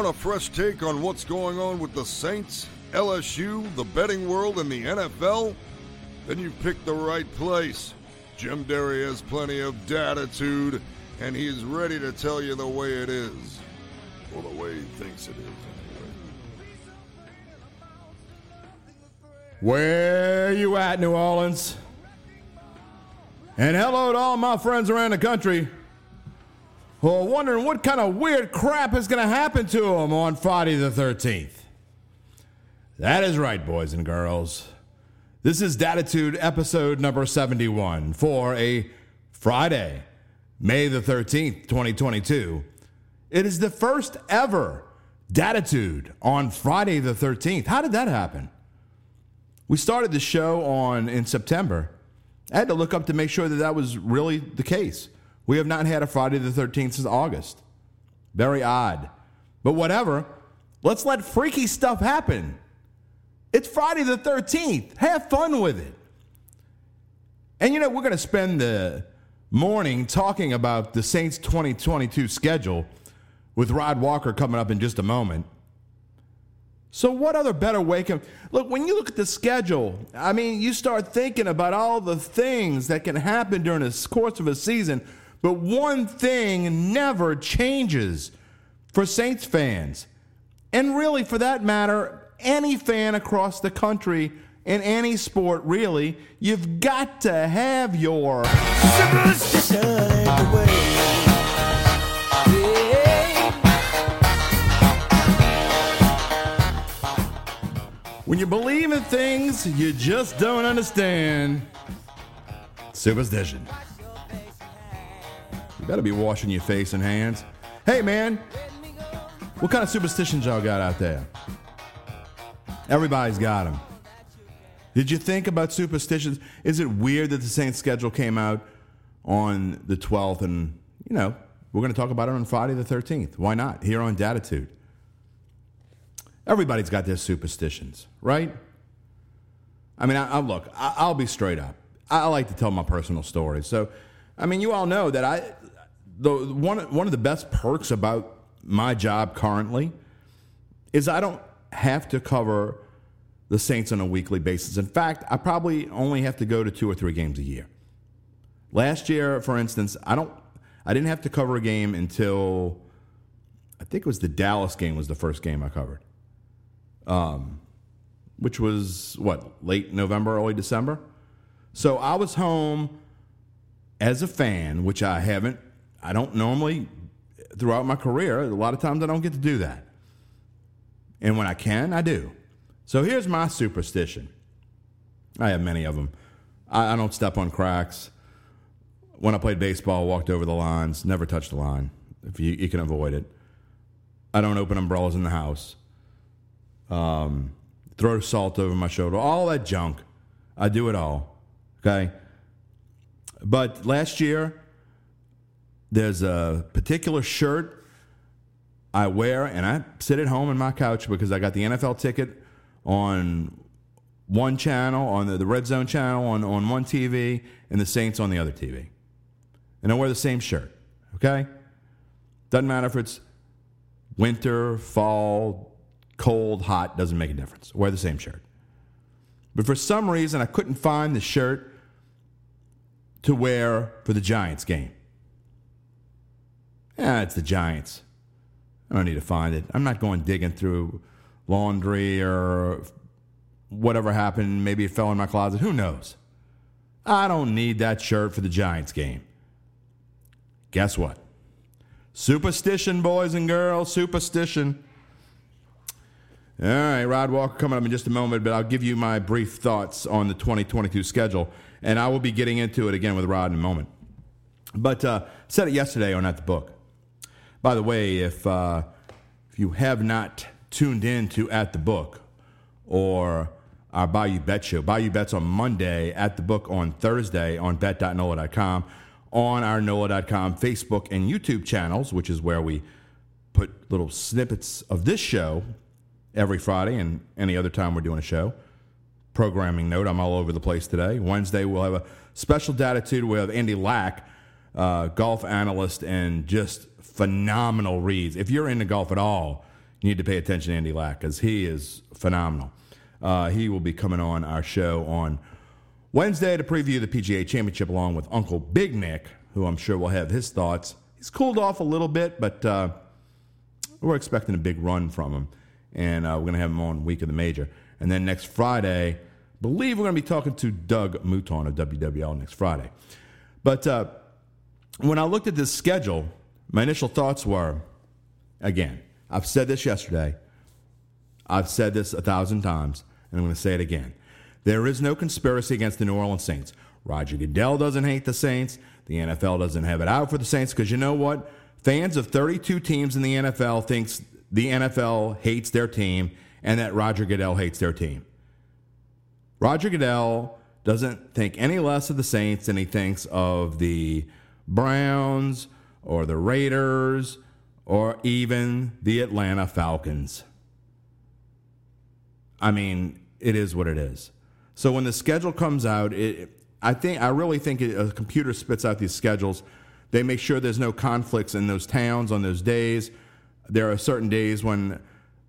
Want a fresh take on what's going on with the Saints, LSU, the betting world, and the NFL? Then you've picked the right place. Jim Derry has plenty of datitude, and he's ready to tell you the way it is. Or the way he thinks it is, anyway. Where you at, New Orleans? And hello to all my friends around the country who are wondering what kind of weird crap is going to happen to them on Friday the 13th. That is right, boys and girls. This is Datitude episode number 71 for a Friday, May the 13th, 2022. It is the first ever Datitude on Friday the 13th. How did that happen? We started the show on in September. I had to look up to make sure that that was really the case. We have not had a Friday the 13th since August. Very odd. But whatever. Let's let freaky stuff happen. It's Friday the 13th. Have fun with it. And you know, we're going to spend the morning talking about the Saints 2022 schedule with Rod Walker coming up in just a moment. So, what other better way can look when you look at the schedule? I mean, you start thinking about all the things that can happen during the course of a season, but one thing never changes for Saints fans, and really, for that matter, any fan across the country in any sport, really, you've got to have your Superstition. When you believe in things you just don't understand, superstition. You better be washing your face and hands. Hey, man, what kind of superstitions y'all got out there? Everybody's got them. Did you think about superstitions? Is it weird that the Saints schedule came out on the 12th and, you know, we're going to talk about it on Friday the 13th? Why not? Here on Datitude. Everybody's got their superstitions, right? I mean, I, I look, I, I'll be straight up. I, I like to tell my personal stories. So, I mean, you all know that I, the one one of the best perks about my job currently is I don't have to cover the Saints on a weekly basis. In fact, I probably only have to go to two or three games a year. Last year, for instance, I don't, I didn't have to cover a game until I think it was the Dallas game was the first game I covered um, which was what late November, early December. So I was home as a fan, which I haven't. I don't normally throughout my career. A lot of times I don't get to do that, and when I can, I do. So here's my superstition. I have many of them. I, I don't step on cracks. When I played baseball, walked over the lines, never touched the line if you, you can avoid it. I don't open umbrellas in the house um, throw salt over my shoulder, all that junk. I do it all. Okay. But last year, there's a particular shirt I wear, and I sit at home on my couch because I got the NFL ticket on one channel, on the, the Red Zone channel, on, on one TV, and the Saints on the other TV. And I wear the same shirt. Okay? Doesn't matter if it's winter, fall, cold, hot, doesn't make a difference. Wear the same shirt. But for some reason, I couldn't find the shirt to wear for the Giants game. Yeah, it's the Giants. I don't need to find it. I'm not going digging through laundry or whatever happened. Maybe it fell in my closet. Who knows? I don't need that shirt for the Giants game. Guess what? Superstition, boys and girls, superstition. All right, Rod Walker coming up in just a moment, but I'll give you my brief thoughts on the 2022 schedule, and I will be getting into it again with Rod in a moment. But uh, said it yesterday on At the Book. By the way, if uh, if you have not tuned in to At the Book or our Bayou Bet show, Bayou Bet's on Monday, At the Book on Thursday on bet.nola.com, on our NOLA.com Facebook and YouTube channels, which is where we put little snippets of this show every Friday and any other time we're doing a show. Programming note, I'm all over the place today. Wednesday, we'll have a special datitude with Andy Lack, uh, golf analyst, and just phenomenal reads. If you're into golf at all, you need to pay attention to Andy Lack because he is phenomenal. Uh, he will be coming on our show on Wednesday to preview the PGA Championship along with Uncle Big Nick, who I'm sure will have his thoughts. He's cooled off a little bit, but uh, we're expecting a big run from him. And uh, we're going to have him on week of the major. And then next Friday, believe we're going to be talking to Doug Mouton of WWL next Friday. But uh, when I looked at this schedule, my initial thoughts were again, I've said this yesterday, I've said this a thousand times, and I'm going to say it again. There is no conspiracy against the New Orleans Saints. Roger Goodell doesn't hate the Saints. The NFL doesn't have it out for the Saints because you know what? Fans of 32 teams in the NFL thinks the NFL hates their team and that Roger Goodell hates their team. Roger Goodell doesn't think any less of the Saints than he thinks of the Browns or the Raiders or even the Atlanta Falcons. I mean, it is what it is. So when the schedule comes out, it, I think I really think a computer spits out these schedules. They make sure there's no conflicts in those towns on those days. There are certain days when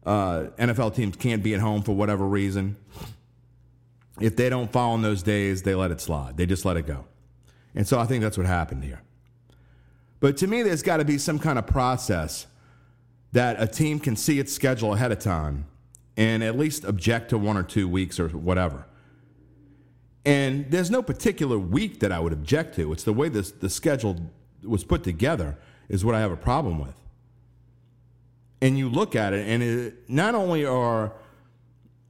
uh, NFL teams can't be at home for whatever reason. If they don't fall on those days, they let it slide. They just let it go. And so I think that's what happened here. But to me, there's got to be some kind of process that a team can see its schedule ahead of time and at least object to one or two weeks or whatever. And there's no particular week that I would object to. It's the way this the schedule was put together is what I have a problem with. And you look at it, and it, not only are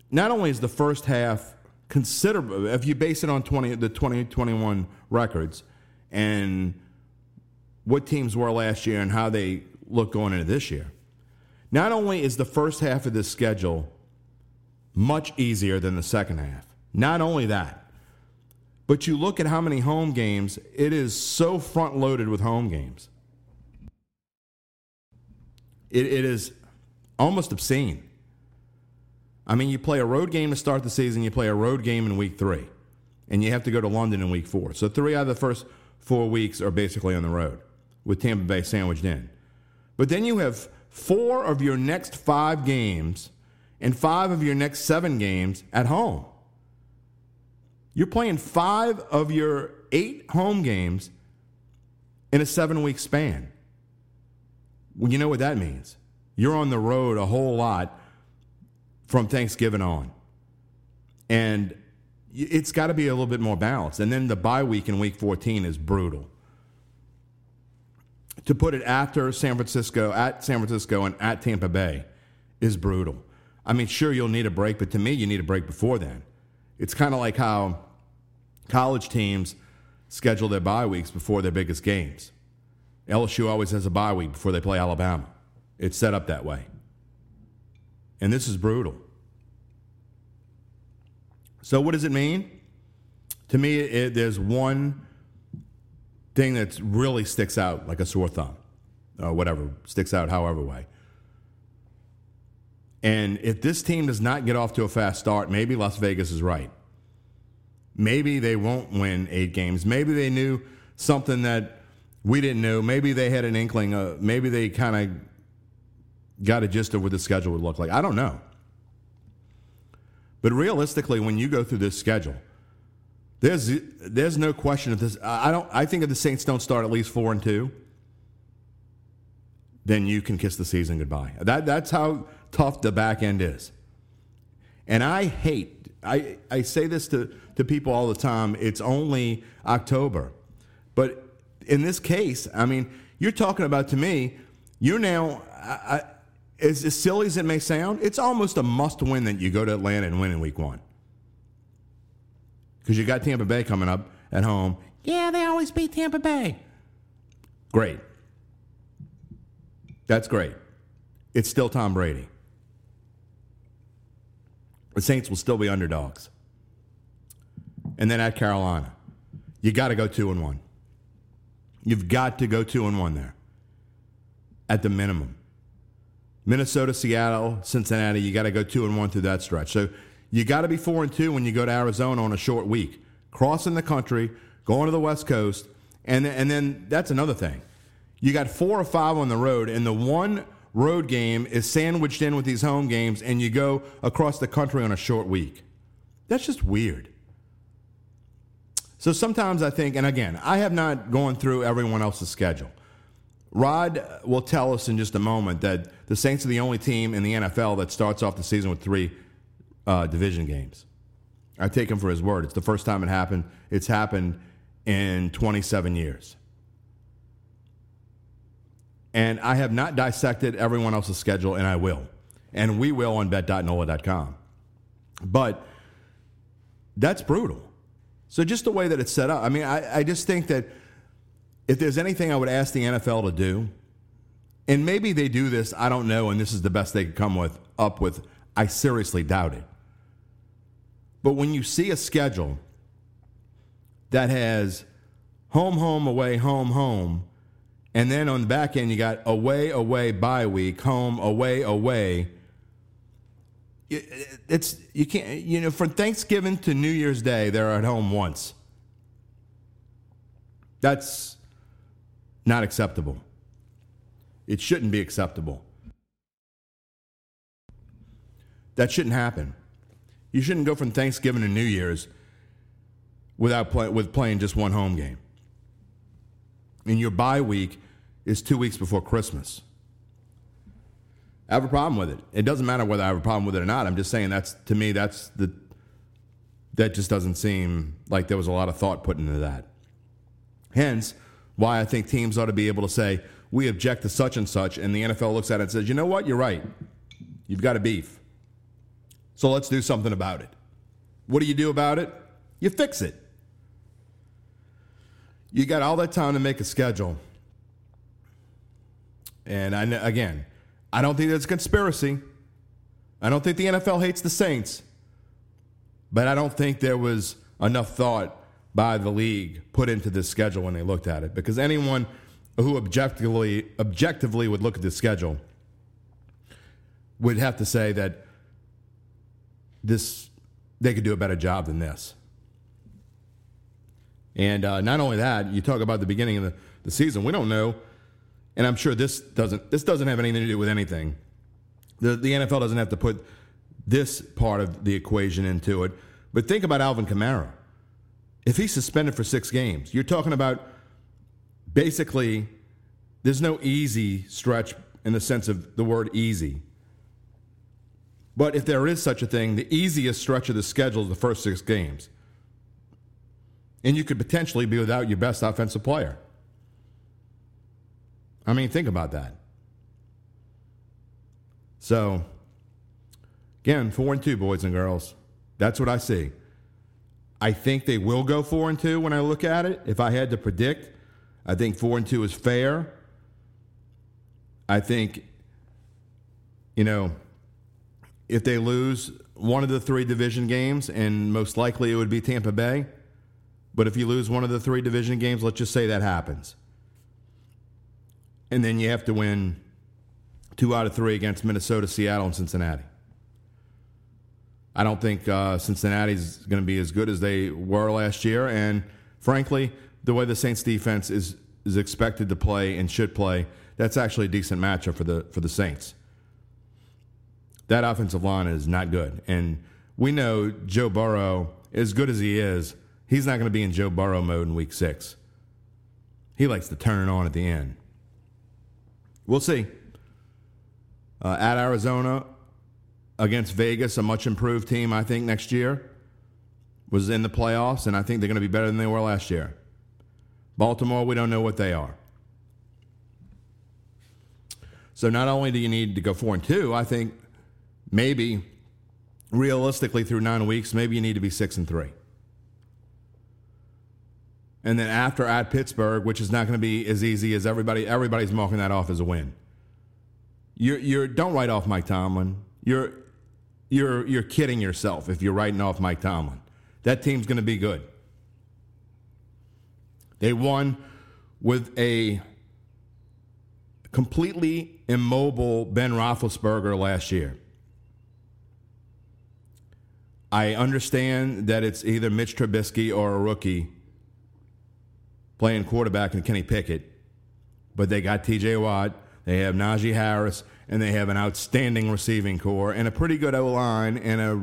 not only is the first half considerable if you base it on 20 the 2021 records and what teams were last year and how they look going into this year. Not only is the first half of this schedule much easier than the second half. Not only that, but you look at how many home games, it is so front loaded with home games. It, it is almost obscene. I mean, you play a road game to start the season, you play a road game in week three, and you have to go to London in week four. So three out of the first four weeks are basically on the road with Tampa Bay sandwiched in. But then you have four of your next five games and five of your next seven games at home. You're playing five of your eight home games in a seven week span. Well, you know what that means. You're on the road a whole lot from Thanksgiving on. And it's got to be a little bit more balanced. And then the bye week in week 14 is brutal. To put it after San Francisco, at San Francisco, and at Tampa Bay is brutal. I mean, sure, you'll need a break, but to me, you need a break before then. It's kind of like how college teams schedule their bye weeks before their biggest games. LSU always has a bye week before they play Alabama. It's set up that way. And this is brutal. So, what does it mean? To me, it, there's one thing that really sticks out like a sore thumb, or whatever, sticks out however way. And if this team does not get off to a fast start, maybe Las Vegas is right. Maybe they won't win eight games. Maybe they knew something that we didn't know. Maybe they had an inkling. Uh, maybe they kind of got a gist of what the schedule would look like. I don't know. But realistically, when you go through this schedule, there's there's no question of this. I don't. I think if the Saints don't start at least four and two, then you can kiss the season goodbye. That that's how tough the back end is. And I hate, I, I say this to, to people all the time, it's only October. But in this case, I mean, you're talking about to me, you're now, I, I, as, as silly as it may sound, it's almost a must win that you go to Atlanta and win in week one. Because you got Tampa Bay coming up at home. Yeah, they always beat Tampa Bay. Great. That's great. It's still Tom Brady the Saints will still be underdogs. And then at Carolina, you got to go two and one. You've got to go two and one there at the minimum. Minnesota, Seattle, Cincinnati, you got to go two and one through that stretch. So you got to be four and two when you go to Arizona on a short week, crossing the country, going to the West Coast, and and then that's another thing. You got four or five on the road, and the one road game is sandwiched in with these home games and you go across the country on a short week. That's just weird. So sometimes I think, and again, I have not gone through everyone else's schedule. Rod will tell us in just a moment that the Saints are the only team in the NFL that starts off the season with three uh, division games. I take him for his word. It's the first time it happened. It's happened in 27 years. And I have not dissected everyone else's schedule, and I will. And we will on bet.nola.com. But that's brutal. So just the way that it's set up, I mean, I, I just think that if there's anything I would ask the NFL to do, and maybe they do this, I don't know, and this is the best they could come with up with. I seriously doubt it. But when you see a schedule that has home, home, away, home, home, and then on the back end you got away, away, bye week, home, away, away. It- It's you can't you know from Thanksgiving to New Year's Day they're at home once. That's not acceptable. It shouldn't be acceptable. That shouldn't happen. You shouldn't go from Thanksgiving to New Year's without play, with playing just one home game. And your bye week is two weeks before Christmas. I have a problem with it. It doesn't matter whether I have a problem with it or not. I'm just saying that's to me that's the that just doesn't seem like there was a lot of thought put into that. Hence, why I think teams ought to be able to say, we object to such and such, and the NFL looks at it and says, you know what, you're right. You've got a beef. So let's do something about it. What do you do about it? You fix it. You got all that time to make a schedule. And I, again, I don't think that's a conspiracy. I don't think the NFL hates the Saints. But I don't think there was enough thought by the league put into this schedule when they looked at it. Because anyone who objectively objectively would look at this schedule would have to say that this they could do a better job than this. And uh, not only that, you talk about the beginning of the, the season. We don't know, and I'm sure this doesn't this doesn't have anything to do with anything. The the NFL doesn't have to put this part of the equation into it. But think about Alvin Kamara. If he's suspended for six games, you're talking about basically there's no easy stretch in the sense of the word easy. But if there is such a thing, the easiest stretch of the schedule is the first six games. And you could potentially be without your best offensive player. I mean, think about that. So, again, four and two, boys and girls. That's what I see. I think they will go four and two when I look at it. If I had to predict, I think four and two is fair. I think, you know, if they lose one of the three division games, and most likely it would be Tampa Bay, but if you lose one of the three division games, let's just say that happens. And then you have to win two out of three against Minnesota, Seattle, and Cincinnati. I don't think uh, Cincinnati's going to be as good as they were last year. And frankly, the way the Saints defense is, is expected to play and should play, that's actually a decent matchup for the, for the Saints. That offensive line is not good. And we know Joe Burrow, as good as he is, he's not going to be in Joe Burrow mode in week six. He likes to turn it on at the end. We'll see. Uh, at Arizona against Vegas, a much improved team, I think, next year, was in the playoffs, and I think they're going to be better than they were last year. Baltimore, we don't know what they are. So not only do you need to go four and two, I think maybe realistically through nine weeks, maybe you need to be six and three. And then after at Pittsburgh, which is not going to be as easy as everybody everybody's marking that off as a win. You're you're don't write off Mike Tomlin. You're you're you're kidding yourself if you're writing off Mike Tomlin. That team's going to be good. They won with a completely immobile Ben Roethlisberger last year. I understand that it's either Mitch Trubisky or a rookie playing quarterback and Kenny Pickett, but they got TJ Watt, They have Najee Harris, and they have an outstanding receiving corps and a pretty good O line, and a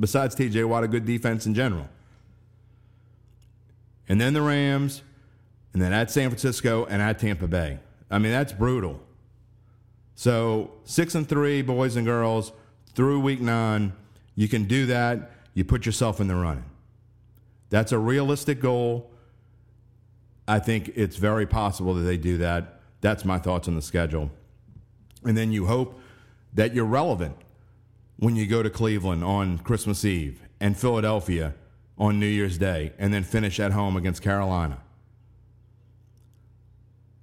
besides T.J. Watt, a good defense in general. And then the Rams, and then at San Francisco and at Tampa Bay. I mean, that's brutal. So six and three, boys and girls, through week nine, you can do that. You put yourself in the running. That's a realistic goal. I think it's very possible that they do that. That's my thoughts on the schedule. And then you hope that you're relevant when you go to Cleveland on Christmas Eve and Philadelphia on New Year's Day and then finish at home against Carolina.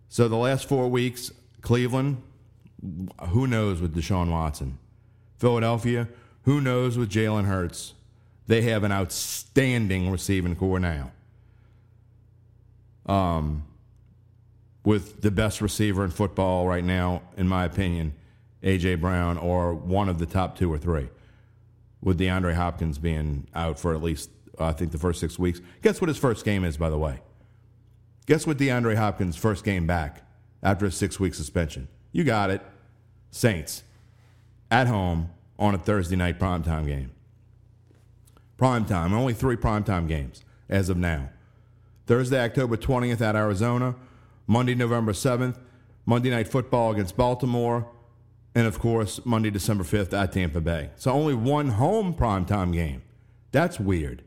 So the last four weeks, Cleveland, who knows with Deshaun Watson? Philadelphia, who knows with Jalen Hurts? They have an outstanding receiving corps now. Um, with the best receiver in football right now, in my opinion, AJ Brown, or one of the top two or three, with DeAndre Hopkins being out for at least I think the first six weeks. Guess what his first game is, by the way? Guess what DeAndre Hopkins' first game back after a six week suspension? You got it. Saints at home on a Thursday night primetime game. Primetime, only three primetime games as of now. Thursday, October 20th at Arizona, Monday, November 7th, Monday Night Football against Baltimore, and of course, Monday, December 5th at Tampa Bay. So only one home primetime game. That's weird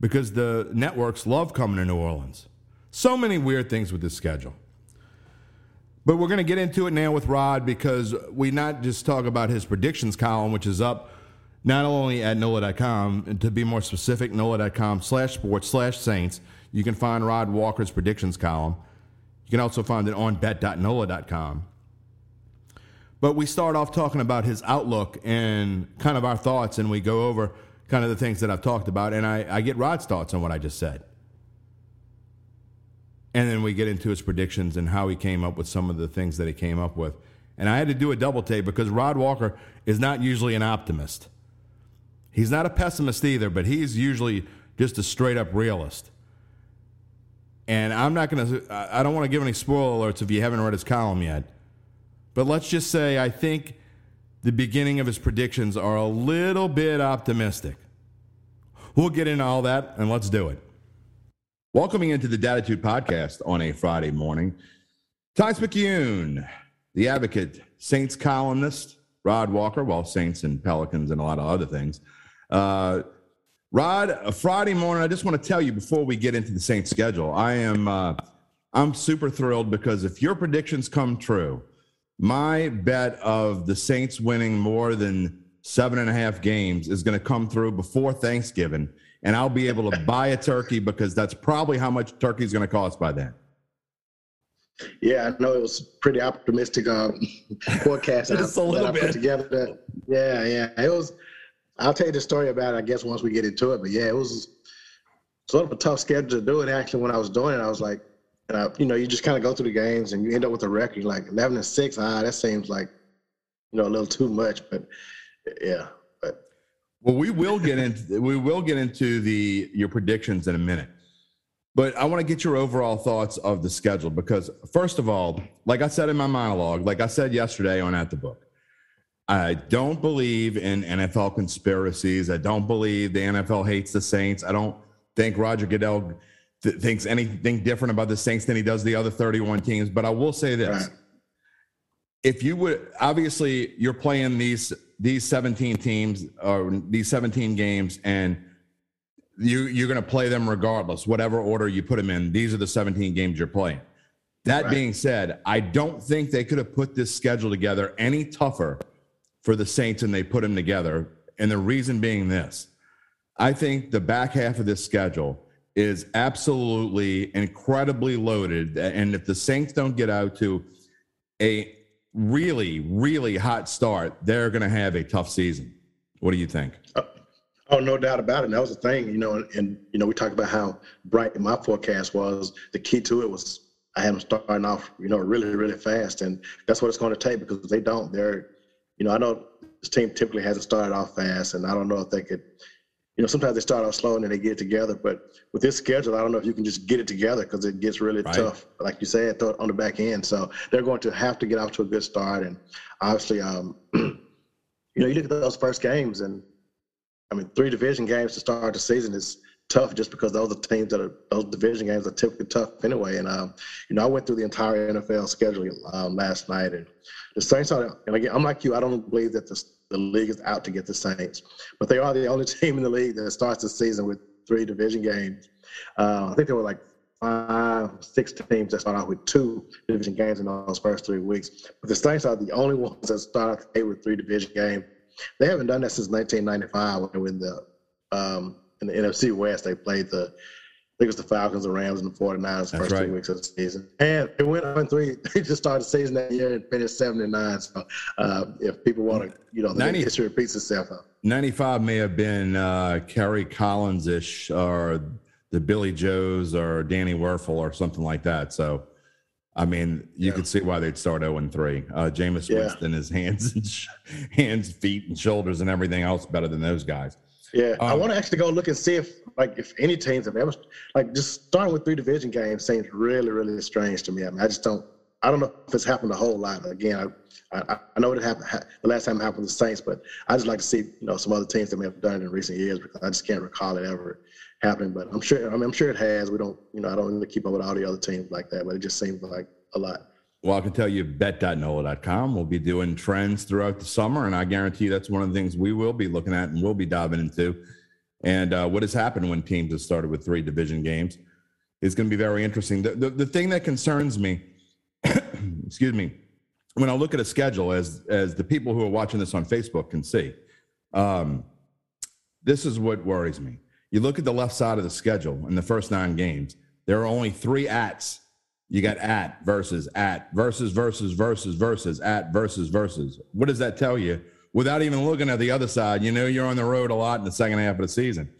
because the networks love coming to New Orleans. So many weird things with this schedule. But we're going to get into it now with Rod because we not just talk about his predictions column, which is up not only at NOLA.com, to be more specific, NOLA.com slash sports slash Saints. You can find Rod Walker's predictions column. You can also find it on bet.nola.com. But we start off talking about his outlook and kind of our thoughts, and we go over kind of the things that I've talked about, and I, I get Rod's thoughts on what I just said. And then we get into his predictions and how he came up with some of the things that he came up with. And I had to do a double take because Rod Walker is not usually an optimist. He's not a pessimist either, but he's usually just a straight up realist. And I'm not going to, I don't want to give any spoiler alerts if you haven't read his column yet. But let's just say I think the beginning of his predictions are a little bit optimistic. We'll get into all that and let's do it. Welcoming into the Datitude podcast on a Friday morning, Times-Picayune, the advocate, Saints columnist, Rod Walker, well, Saints and Pelicans and a lot of other things. Uh, Rod, a Friday morning, I just want to tell you before we get into the Saints schedule, I am uh, I'm super thrilled because if your predictions come true, my bet of the Saints winning more than seven and a half games is going to come through before Thanksgiving, and I'll be able to buy a turkey because that's probably how much turkey is going to cost by then. Yeah, I know it was pretty optimistic um, forecast Just I, a little bit. together. Yeah, yeah, it was. I'll tell you the story about it. I guess once we get into it, but yeah, it was sort of a tough schedule to do it. Actually, when I was doing it, I was like, I, you know, you just kind of go through the games and you end up with a record like eleven and six. Ah, that seems like, you know, a little too much. But yeah, but Well, we will get into we will get into the your predictions in a minute. But I want to get your overall thoughts of the schedule because first of all, like I said in my monologue, like I said yesterday on At the Book, I don't believe in NFL conspiracies. I don't believe the NFL hates the Saints. I don't think Roger Goodell th- thinks anything different about the Saints than he does the other 31 teams. But I will say this. Right. If you would obviously you're playing these these 17 teams or these 17 games and you you're going to play them regardless whatever order you put them in these are the 17 games you're playing that Right. being said i don't think they could have put this schedule together any tougher for the saints and they put them together and the reason being this i think the back half of this schedule is absolutely incredibly loaded and if the saints don't get out to a really really hot start they're going to have a tough season what do you think uh, Oh, no doubt about it. And that was the thing, you know, and, and you know, we talked about how bright my forecast was. The key to it was I had them starting off, you know, really, really fast. And that's what it's going to take because if they don't, they're, you know, I know this team typically hasn't started off fast, and I don't know if they could, you know, sometimes they start off slow and then they get it together. But with this schedule, I don't know if you can just get it together because it gets really Right. tough, like you said, on the back end. So they're going to have to get off to a good start. And obviously, um, you know, you look at those first games, and I mean, three division games to start the season is tough just because those are teams that are those division games are typically tough anyway. And um, you know, I went through the entire NFL schedule um, last night, and the Saints are. And again, I'm like you. I don't believe that the the league is out to get the Saints, but they are the only team in the league that starts the season with three division games. Uh, I think there were like five, six teams that start out with two division games in those first three weeks. But the Saints are the only ones that start out with three division games. They haven't done that since 1995 when the um, in the NFC West. They played the I think it was the Falcons, the Rams, and the 49ers the first right. three weeks of the season. And they went on three. They just started the season that year and finished seven and nine. So uh, if people want to, you know, the 90 history repeats itself. 95 may have been uh, Kerry Collins ish or the Billy Joes or Danny Wuerffel or something like that. So, I mean, you could see why they'd start 0 and 3. Uh, Jameis Yeah. Winston, his hands and sh- hands, feet, and shoulders and everything else better than those guys. Yeah, I Um, want to actually go look and see if, like, if any teams have ever, like, just starting with three division games seems really, really strange to me. I mean, I just don't, I don't know if it's happened a whole lot. Again, I, I, I know it happened ha- the last time it happened with the Saints, but I just like to see, you know, some other teams that may have done it in recent years because I just can't recall it ever happening. But I'm sure, I mean, I'm sure it has. We don't, you know, I don't really keep up with all the other teams like that, but it just seems like a lot. Well, I can tell you bet.nola.com. We'll be doing trends throughout the summer, and I guarantee that's one of the things we will be looking at and we'll be diving into. And uh, what has happened when teams have started with three division games is going to be very interesting. The, the, the thing that concerns me, excuse me, when I look at a schedule, as as the people who are watching this on Facebook can see, um, this is what worries me. You look at the left side of the schedule in the first nine games, there are only three ats. You got at versus at versus versus versus versus at versus versus. What does that tell you? Without even looking at the other side, you know you're on the road a lot in the second half of the season.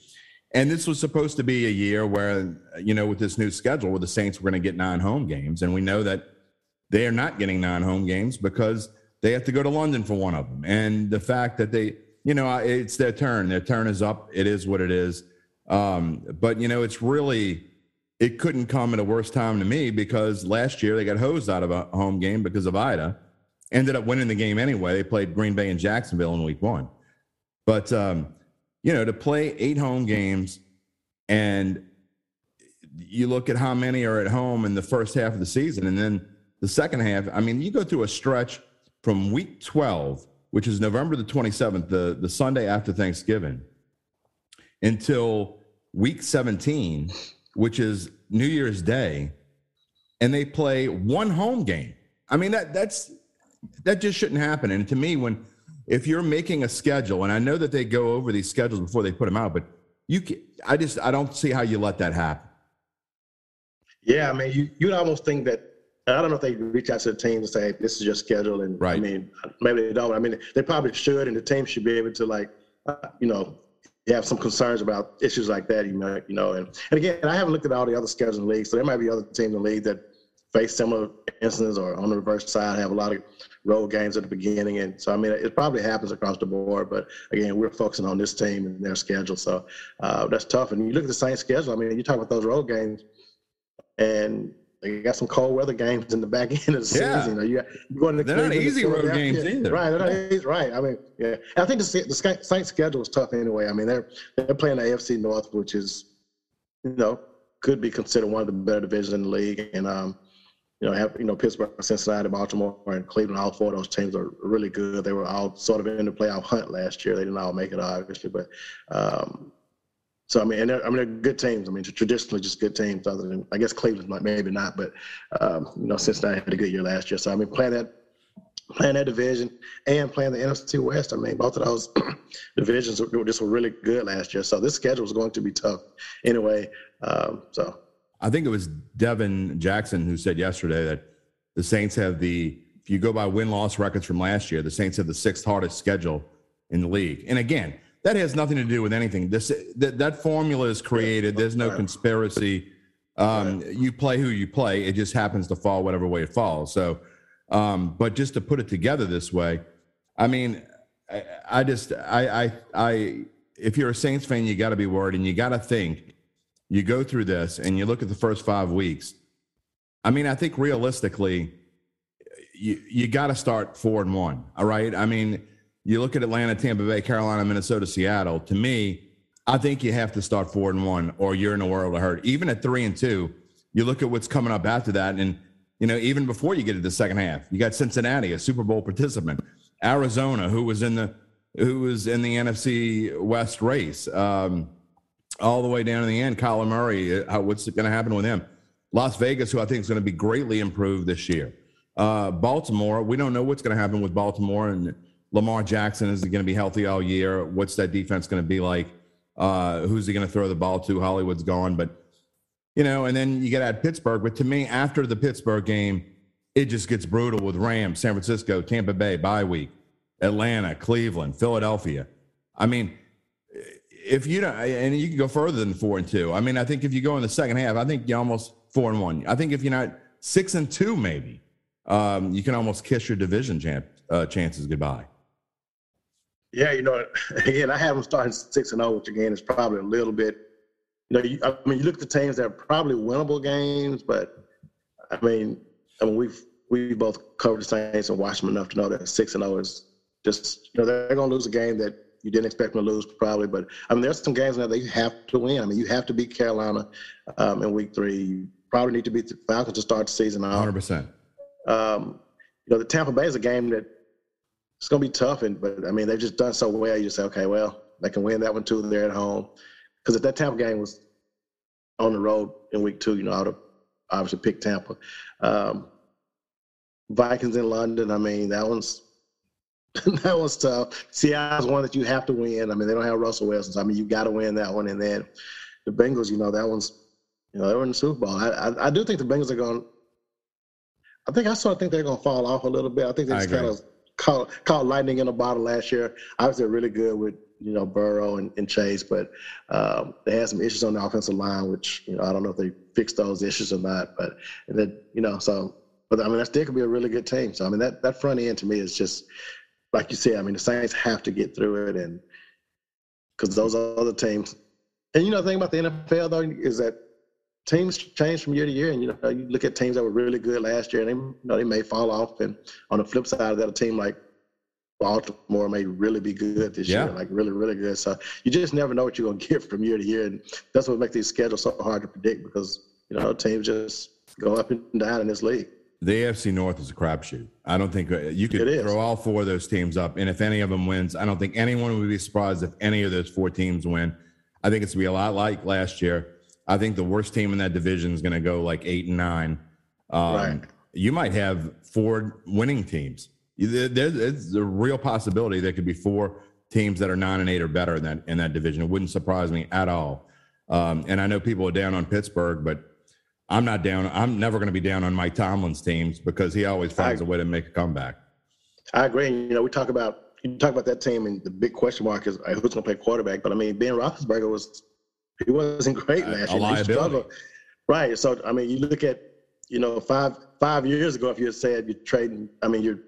And this was supposed to be a year where, you know, with this new schedule, where the Saints were going to get nine home games. And we know that they are not getting nine home games because they have to go to London for one of them. And the fact that they, you know, it's their turn. Their turn is up. It is what it is. Um, but, you know, it's really, it couldn't come at a worse time to me because last year they got hosed out of a home game because of Ida. Ended up winning the game anyway. They played Green Bay and Jacksonville in week one. But, um, you know, to play eight home games and you look at how many are at home in the first half of the season and then the second half, I mean, you go through a stretch from week 12, which is November the 27th, the, the Sunday after Thanksgiving, until week 17, which is New Year's Day, and they play one home game. I mean, that that's that just shouldn't happen. And to me, when if you're making a schedule, and I know that they go over these schedules before they put them out, but you can, I just I don't see how you let that happen. Yeah, I mean, you you'd almost think that I don't know if they reach out to the team and say this is your schedule, and I mean maybe they don't. I mean they probably should, and the team should be able to like uh, you know have some concerns about issues like that. You know, you know, and and again, I haven't looked at all the other schedules in the league, so there might be other teams in the league that face similar incidents or on the reverse side have a lot of road games at the beginning, and so I mean it probably happens across the board. But again, we're focusing on this team and their schedule, so uh, that's tough. And you look at the same schedule. I mean, you talk about those road games and they got some cold weather games in the back end of the Yeah. season. You you got, you're going to They're not Cleveland, easy road games either. Right, they're not easy, right. I mean, yeah. I think the, the Saints schedule is tough anyway. I mean, they're they're playing the AFC North, which is, you know, could be considered one of the better divisions in the league. And um, you know, have you know Pittsburgh, Cincinnati, Baltimore, and Cleveland. All four of those teams are really good. They were all sort of in the playoff hunt last year. They didn't all make it, obviously, but um, so I mean, and they're, I mean, they're good teams. I mean, traditionally just good teams. Other than I guess Cleveland might maybe not, but um, you know, Cincinnati had a good year last year. So I mean, playing that playing that division and playing the NFC West. I mean, both of those divisions were just were really good last year. So this schedule is going to be tough anyway. Um, so I think it was Devin Jackson who said yesterday that the Saints have the, if you go by win loss records from last year, the Saints have the sixth hardest schedule in the league. And again, that has nothing to do with anything. This that, that formula is created. There's no conspiracy. Um, You play who you play. It just happens to fall whatever way it falls. So, um, but just to put it together this way, I mean, I, I just I I I if you're a Saints fan, you got to be worried, and you got to think. You go through this, and you look at the first five weeks. I mean, I think realistically, you you got to start four and one. All right. I mean, you look at Atlanta, Tampa Bay, Carolina, Minnesota, Seattle. To me, I think you have to start four and one, or you're in a world of hurt. Even at three and two, you look at what's coming up after that, and you know, even before you get to the second half, you got Cincinnati, a Super Bowl participant, Arizona, who was in the who was in the NFC West race, um, all the way down to the end. Kyler Murray, uh, how, what's going to happen with him? Las Vegas, who I think is going to be greatly improved this year. Uh, Baltimore, we don't know what's going to happen with Baltimore and Lamar Jackson. Is going to be healthy all year? What's that defense going to be like? Uh, who's he going to throw the ball to? Hollywood's gone, but you know, and then you get at Pittsburgh. But to me, after the Pittsburgh game, it just gets brutal with Rams, San Francisco, Tampa Bay, bye week, Atlanta, Cleveland, Philadelphia. I mean, if you don't, and you can go further than four and two. I mean, I think if you go in the second half, I think you're almost four and one. I think if you're not six and two, maybe um, you can almost kiss your division champ, uh, chances goodbye. Yeah, you know, again, I have them starting six and zero, which again is probably a little bit. You know, you, I mean, you look at the teams that are probably winnable games, but I mean, I mean, we've we both covered the Saints and watched them enough to know that six and zero is just you know they're going to lose a game that you didn't expect them to lose probably. But I mean, there's some games now that you have to win. I mean, you have to beat Carolina um, in week three. You probably need to beat the Falcons to start the season off. 100. percent Um, you know, the Tampa Bay is a game that it's going to be tough, and but I mean, they've just done so well. You just say, okay, well, they can win that one too. They're at home because if that Tampa game was on the road in week two, you know, I would have obviously picked Tampa. Um, Vikings in London. I mean, that one's that one's tough. Seattle's one that you have to win. I mean, they don't have Russell Wilson, so I mean, you got to win that one. And then the Bengals, you know, that one's you know they were in the Super Bowl. I I, I do think the Bengals are going. I think I sort of think they're going to fall off a little bit. I think they just kind of caught, caught lightning in a bottle last year. Obviously, really good with you know Burrow and, and Chase, but um, they had some issues on the offensive line, which you know I don't know if they fixed those issues or not. But and then you know so, but I mean that still could be a really good team. So I mean that that front end to me is just like you said. I mean the Saints have to get through it, and because those other teams, and you know the thing about the NFL though is that teams change from year to year, and you know you look at teams that were really good last year, and they you know they may fall off, and on the flip side of that, a team like Baltimore may really be good this Yeah. year, like really, really good. So you just never know what you're gonna get from year to year, and that's what makes these schedules so hard to predict because you know teams just go up and down in this league. The AFC North is a crapshoot. I don't think uh, you could throw all four of those teams up, and if any of them wins, I don't think anyone would be surprised if any of those four teams win. I think it's gonna be a lot like last year. I think the worst team in that division is going to go like eight and nine. Um, Right. You might have four winning teams. There's a real possibility there could be four teams that are nine and eight or better in that in that division. It wouldn't surprise me at all. Um, and I know people are down on Pittsburgh, but I'm not down. I'm never going to be down on Mike Tomlin's teams because he always finds I- a way to make a comeback. I agree. You know, we talk about you talk about that team, and the big question mark is uh, who's going to play quarterback. But I mean, Ben Roethlisberger was he wasn't great last a year. He liability. struggled. Right. So I mean, you look at you know five five years ago, if you had said you're trading, I mean, you're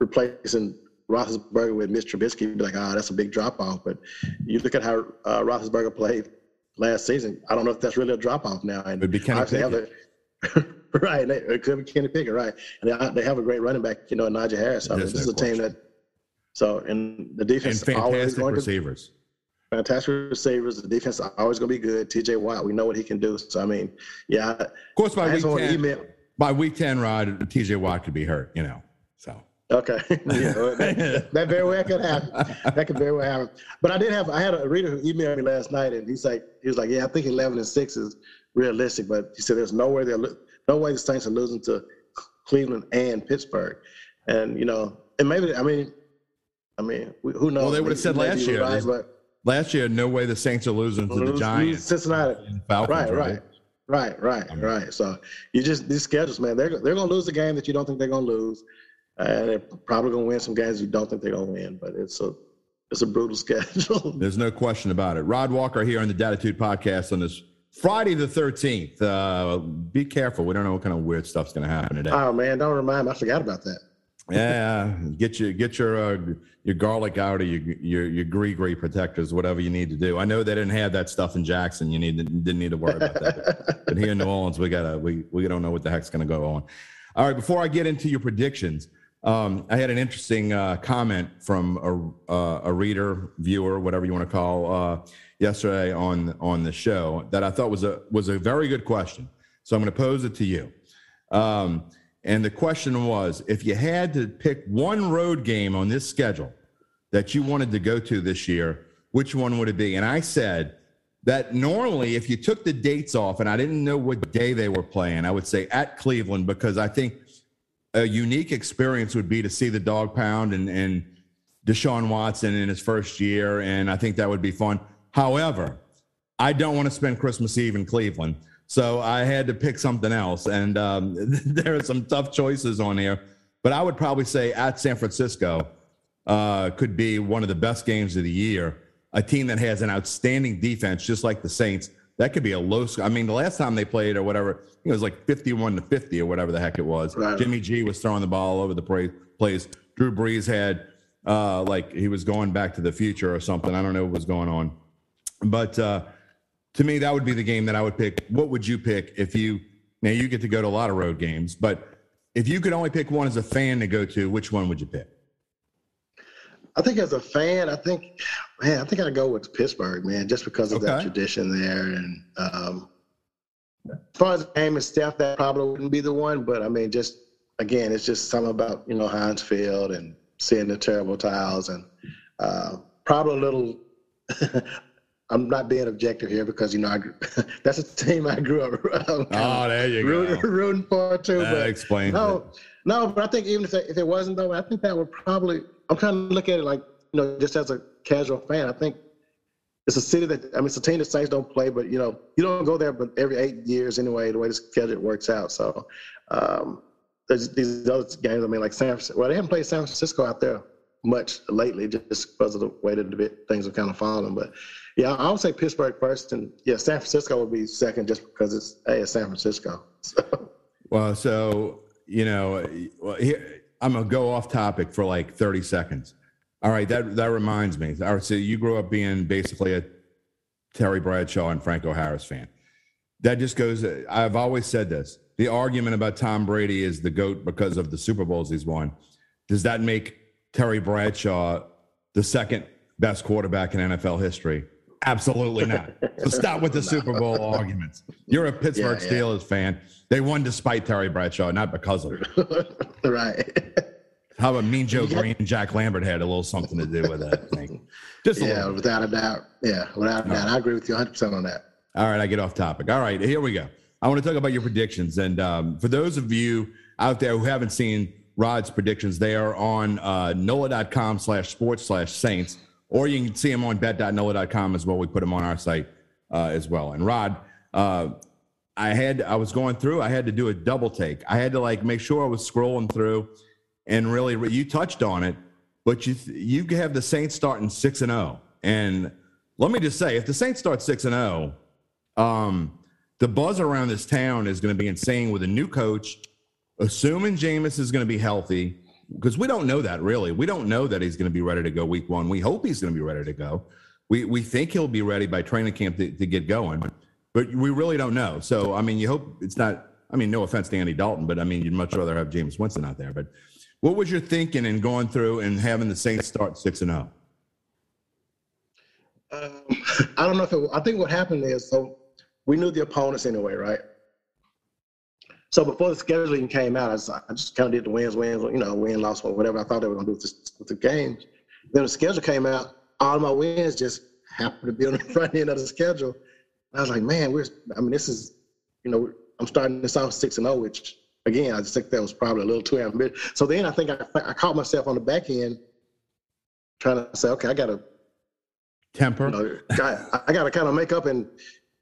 replacing Roethlisberger with Mitch Trubisky, you'd be like, ah, that's a big drop off. But you look at how uh, Roethlisberger played last season. I don't know if that's really a drop off now. And It'd be Kenny a- right, they- it could be Kenny Pickett, right? And they, they have a great running back, you know, Najee Harris. I mean, this no is a team that. So and the And defense is always fantastic going to receivers. Fantastic receivers. The defense is always going to be good. T.J. Watt, we know what he can do. So I mean, yeah, Of course, I by had week 10, email. by week 10, Rod, TJ Watt could be hurt, you know. So Okay, yeah, that, that very well could happen. That could very well happen. But I did have I had a reader who emailed me last night, and he's like, he was like, yeah, I think eleven and six is realistic, but he said there's no way they're no way the Saints are losing to Cleveland and Pittsburgh, and you know, and maybe I mean, I mean, who knows? Well, they would've said Maybe last year, Right, but last year, no way the Saints are losing to the Giants. Cincinnati. Falcons, Right, right, right, right, right. So you just these schedules, man. They're they're gonna lose the game that you don't think they're gonna lose, and they're probably gonna win some games you don't think they're gonna win. But it's a it's a brutal schedule. There's no question about it. Rod Walker here on the Datitude podcast on this Friday the 13th. Uh, be careful. We don't know what kind of weird stuff's going to happen today. oh man, don't remind me. I forgot about that. Yeah, get your get your uh, your garlic out or your your your gris-gris protectors, whatever you need to do. I know they didn't have that stuff in Jackson. You need to, didn't need to worry about that. but here in New Orleans, we gotta we we don't know what the heck's gonna go on. All right, before I get into your predictions, um, I had an interesting uh, comment from a uh, a reader, viewer, whatever you want to call, uh, yesterday on on the show that I thought was a was a very good question. So I'm going to pose it to you. Um, and the question was if you had to pick one road game on this schedule that you wanted to go to this year, which one would it be? And I said that normally, if you took the dates off and I didn't know what day they were playing, I would say at Cleveland because I think a unique experience would be to see the dog pound and, and Deshaun Watson in his first year. And I think that would be fun. However, I don't want to spend Christmas Eve in Cleveland. So I had to pick something else. And um, there are some tough choices on here. But I would probably say at San Francisco uh, could be one of the best games of the year. A team that has an outstanding defense, just like the Saints. That could be a low score. I mean, the last time they played or whatever, it was like 51 to 50 or whatever the heck it was. Right. Jimmy G was throwing the ball all over the place. Drew Brees had uh, like he was going back to the future or something. I don't know what was going on. But uh, to me, that would be the game that I would pick. What would you pick if you now you get to go to a lot of road games, but if you could only pick one as a fan to go to, which one would you pick? I think as a fan, I think, man, I think I'd go with Pittsburgh, man, just because of that tradition there. And um, as far as game and stuff, that probably wouldn't be the one. But I mean, just again, it's just something about you know Heinz Field and seeing the Terrible Towels and uh, probably a little. I'm not being objective here because you know I, that's a team I grew up. Oh, there you rooting, go. rooting for too. That but explains no, no, but I think even if it, if it wasn't though, I think that would probably. I'm kind of looking at it like you know, just as a casual fan. I think it's a city that I mean, it's a team that Saints don't play, but you know, you don't go there, but every eight years anyway. The way the schedule works out, so um, there's these other games. I mean, like San Francisco. Well, they haven't played San Francisco out there much lately, just because of the way that the things have kind of fallen. But yeah, I would say Pittsburgh first, and yeah, San Francisco would be second, just because it's hey, San Francisco. So. Well, so you know, well, here, I'm gonna go off topic for like 30 seconds. All right, that that reminds me. All right, so you grew up being basically a Terry Bradshaw and Franco Harris fan. That just goes. I've always said this. The argument about Tom Brady is the goat because of the Super Bowls he's won. Does that make Terry Bradshaw the second best quarterback in NFL history? Absolutely not. So stop with the Super Bowl arguments. You're a Pittsburgh Yeah, yeah. Steelers fan. They won despite Terry Bradshaw, not because of it. right. How about Mean Joe Greene and Jack Lambert had a little something to do with that thing? Just a Yeah, little. without a doubt. Yeah, without a doubt. I agree with you 100% on that. All right, I get off topic. All right, here we go. I want to talk about your predictions. And um, for those of you out there who haven't seen Rod's predictions, they are on uh, NOLA.com slash sports slash Saints, or you can see them on bet.nola.com as well. We put them on our site uh, as well. And Rod, uh, I had I was going through. I had to do a double take. I had to like make sure I was scrolling through, and really, you touched on it. But you you have the Saints starting six and zero, and let me just say, if the Saints start six and zero, um, the buzz around this town is going to be insane with a new coach, assuming Jameis is going to be healthy, because we don't know that really. We don't know that he's going to be ready to go week one. We hope he's going to be ready to go. We we think he'll be ready by training camp to, to get going, but we really don't know. So I mean, you hope it's not. I mean, no offense to Andy Dalton, but I mean, you'd much rather have Jameis Winston out there. But what was your thinking in going through and having the Saints start six and oh? zero? Um, I don't know if it, I think what happened is so we knew the opponents anyway, right? So before the scheduling came out, I just, I just kind of did the wins, wins, you know, win, loss, or whatever I thought they were going to do with the, with the games. Then the schedule came out, all my wins just happened to be on the front end of the schedule. I was like, man, we're, I mean, this is, you know, I'm starting this off six and zero, which again, I just think that was probably a little too ambitious. So then I think I, I caught myself on the back end trying to say, okay, I got to Temper. you know, I, I got to kind of make up and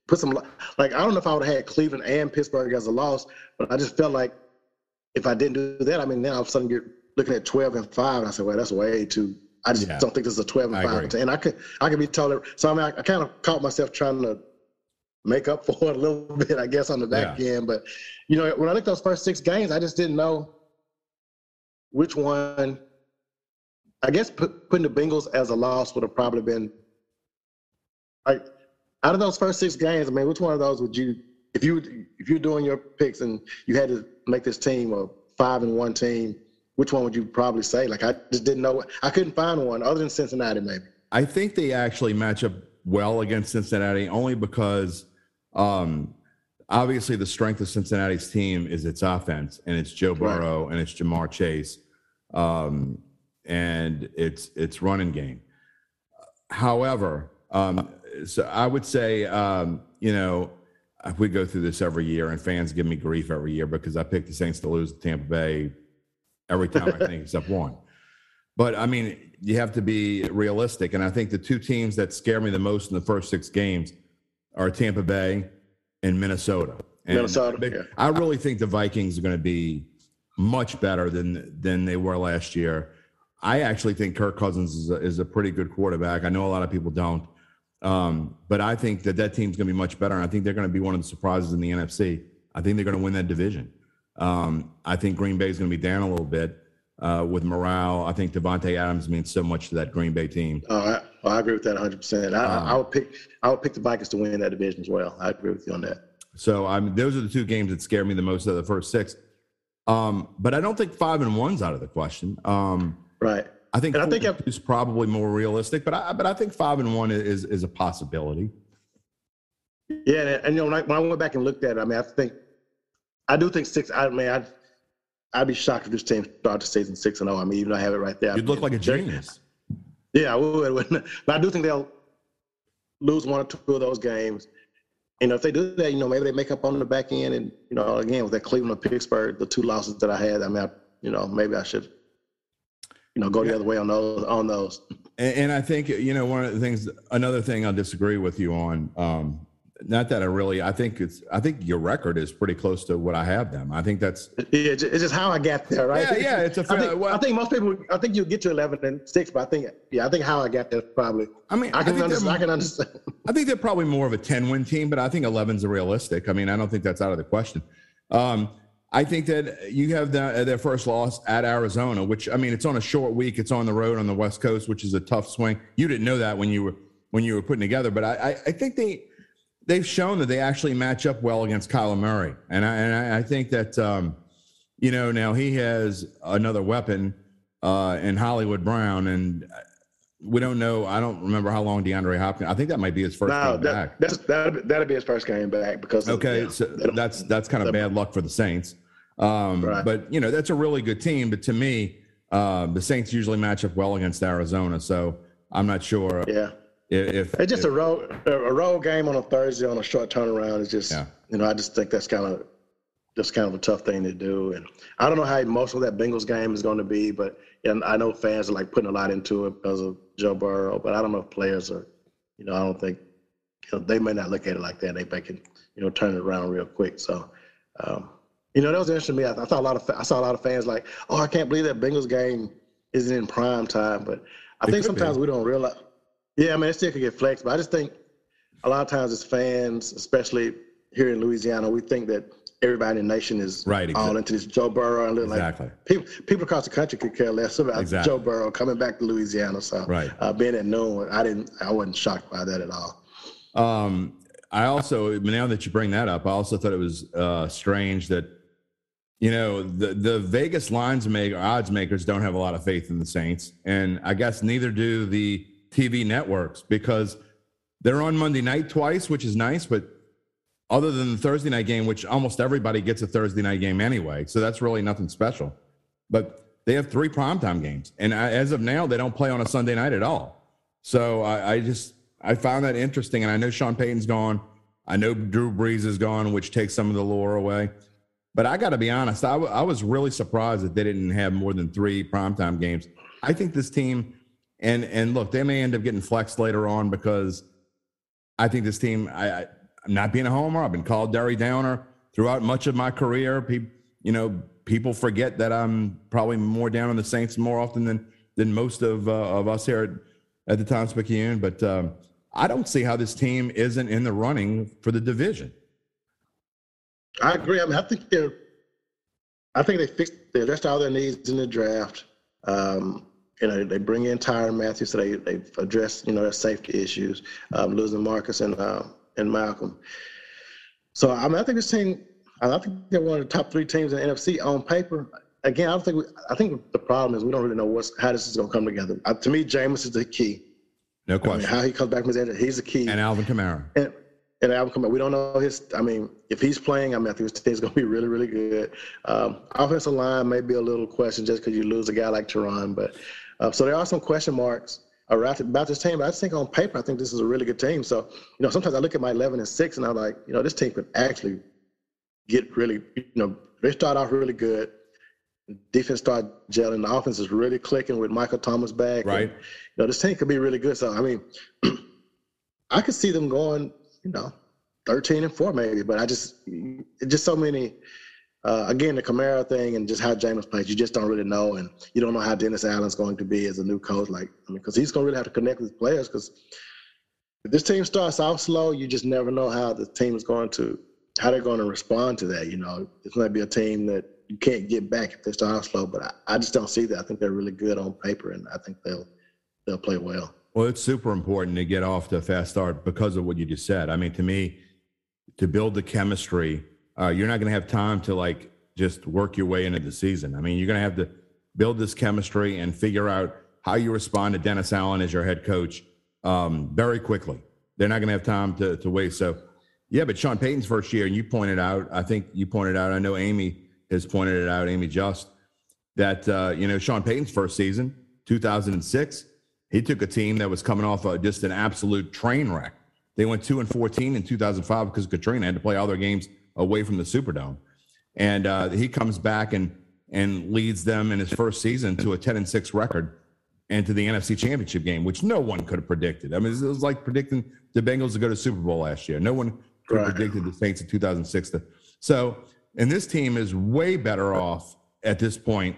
put some like I don't know if I would have had Cleveland and Pittsburgh as a loss, but I just felt like if I didn't do that, I mean, now all of a sudden you're looking at twelve and five, and I said, well, that's way too. I just Yeah. don't think this is a twelve and I five, agree. and I could I could be totally. So I mean, I, I kind of caught myself trying to make up for it a little bit, I guess, on the back end. But you know, when I looked at those first six games, I just didn't know. which one? I guess put, putting the Bengals as a loss would have probably been like out of those first six games. I mean, which one of those would you, if you if you're doing your picks and you had to make this team a five and one team, which one would you probably say? Like I just didn't know. I couldn't find one other than Cincinnati, maybe. I think they actually match up well against Cincinnati only because um, obviously the strength of Cincinnati's team is its offense and it's Joe Burrow and it's Ja'Marr Chase um, and it's it's running game. However, um, so I would say um, you know we go through this every year and fans give me grief every year because I pick the Saints to lose to Tampa Bay every time I think except one. But I mean, you have to be realistic. And I think the two teams that scare me the most in the first six games are Tampa Bay and Minnesota. And Minnesota, they- yeah. I really think the Vikings are going to be much better than than they were last year. I actually think Kirk Cousins is a, is a pretty good quarterback. I know a lot of people don't, um, but I think that that team's going to be much better. And I think they're going to be one of the surprises in the NFC. I think they're going to win that division. Um, I think Green Bay is going to be down a little bit uh, with morale. I think Davante Adams means so much to that Green Bay team. Oh, I, well, I agree with that 100. percent I, Um, I would pick I would pick the Vikings to win that division as well. I agree with you on that. So I mean, those are the two games that scare me the most of the first six. Um, but I don't think five and one's out of the question. Um, Right. I think And I think is probably more realistic, but I but I think five and one is is a possibility. Yeah, and, and you know when I, when I went back and looked at it, I mean, I think I do think six. I mean, I'd I'd be shocked if this team started the season six and zero. I mean, even though I have it right there, You'd look mean, like a genius. Yeah, I would. But I do think they'll lose one or two of those games. You know, if they do that, you know, maybe they make up on the back end. And you know, again, with that Cleveland or Pittsburgh, the two losses that I had, I mean, I, you know, maybe I should, you know, go the other way on those. On those. And, and I think you know one of the things. Another thing I'll disagree with you on. Um, not that I really. I think it's. I think your record is pretty close to what I have them. I think that's. Yeah, it's just how I got there, right? Yeah, yeah, it's a I fair- think, well- I think most people. I think you get to eleven and six, but I think, yeah, I think how I got there probably. I mean, I can think understand. I can understand. I think they're probably more of a 10 win team, but I think 11's a realistic. I mean, I don't think that's out of the question. Um, I think that you have the, their first loss at Arizona, which I mean, it's on a short week. It's on the road on the West Coast, which is a tough swing. You didn't know that when you were when you were putting together, but I, I, think they they've shown that they actually match up well against Kyler Murray, and I and I think that um, you know now he has another weapon uh, in Hollywood Brown, and we don't know. I don't remember how long DeAndre Hopkins. I think that might be his first No, game that, back. that's that'll be, that'll be his first game back because. of- Okay, yeah, so that's that's kind of bad luck for the Saints. Um, Right. But you know that's a really good team. But to me, um, the Saints usually match up well against Arizona. So I'm not sure Yeah, if, if it's just a road a road game on a Thursday on a short turnaround is just Yeah. you know I just think that's kind of just kind of a tough thing to do, and I don't know how emotional that Bengals game is going to be, but and I know fans are like putting a lot into it because of Joe Burrow, but I don't know if players are, you know, I don't think you know, they may not look at it like that. They they can you know turn it around real quick. So. Um, you know, that was interesting to me. I, I thought a lot of I saw a lot of fans like, "Oh, I can't believe that Bengals game isn't in prime time." But I It think could be. sometimes we don't realize. Yeah, I mean, it still could get flexed, but I just think a lot of times as fans, especially here in Louisiana, we think that everybody in the nation is Right, all into this Joe Burrow and look Exactly. like people people across the country could care less about Exactly. Joe Burrow coming back to Louisiana. So Right. uh, being at noon, I didn't, I wasn't shocked by that at all. Um, I also now that you bring that up, I also thought it was uh, strange that you know the the Vegas lines maker odds makers don't have a lot of faith in the Saints, and I guess neither do the TV networks because they're on Monday night twice, which is nice, but other than the Thursday night game, which almost everybody gets a Thursday night game anyway, so that's really nothing special. But they have three primetime games, and as of now, they don't play on a Sunday night at all. So I, I just I found that interesting, and I know Sean Payton's gone. I know Drew Brees is gone, which takes some of the lure away. But I got to be honest, I, w- I was really surprised that they didn't have more than three primetime games. I think this team, and and look, they may end up getting flexed later on because I think this team. I, I not being a homer. I've been called Derry Downer throughout much of my career. People, you know, people forget that I'm probably more down on the Saints more often than than most of uh, of us here at, at the Times Picayune. But um, I don't see how this team isn't in the running for the division. I agree. I mean, I think they're. I think they fixed they addressed all their needs in the draft. Um, you know, they bring in Tyrann Mathieu, so they they've addressed you know their safety issues, um, losing Marcus and uh, and Malcolm. So I mean, I think this team, I think they're one of the top three teams in the NFC on paper. Again, I don't think we, I think the problem is we don't really know what's how this is going to come together. Uh, to me, Jameis is the key. No I mean, question. how he comes back from his injury, he's the key. and Alvin Kamara. And, and Alvin Kamara, we don't know his. I mean, if he's playing, I mean, I think his team's going to be really, really good. Um, offensive line may be a little question just because you lose a guy like Terron, but uh, so there are some question marks around about this team. But I just think on paper, I think this is a really good team. So you know, sometimes I look at my 11 and six, and I'm like, you know, this team could actually get really, you know, they start off really good. Defense start gelling. The offense is really clicking with Michael Thomas back. and, Right. you know, this team could be really good. So I mean, I could see them going, you know, 13 and four maybe, but I just, it's just so many. Uh, again, the Kamara thing and just how Jameis plays, you just don't really know, and you don't know how Dennis Allen's going to be as a new coach. Like, I mean, because he's going to really have to connect with players. Because if this team starts off slow, you just never know how the team is going to, how they're going to respond to that. You know, it's going to be a team that you can't get back if they start off slow. But I, I just don't see that. I think they're really good on paper, and I think they'll they'll play well. Well, it's super important to get off to a fast start because of what you just said. I mean, to me, to build the chemistry, uh, you're not going to have time to like just work your way into the season. I mean, you're going to have to build this chemistry and figure out how you respond to Dennis Allen as your head coach um, very quickly. They're not going to have time to, to wait. So, yeah, but Sean Payton's first year, and you pointed out, I think you pointed out, I know Amy has pointed it out, Amy Just, that, uh, you know, Sean Payton's first season, 2006, he took a team that was coming off of just an absolute train wreck. They went two and 14 in 2005 because Katrina had to play all their games away from the Superdome. And uh, he comes back and, and leads them in his first season to a 10 and 6 record and to the NFC Championship game, which no one could have predicted. I mean, it was like predicting the Bengals to go to Super Bowl last year. No one could have Right. predicted the Saints in 2006. To, so, and this team is way better off at this point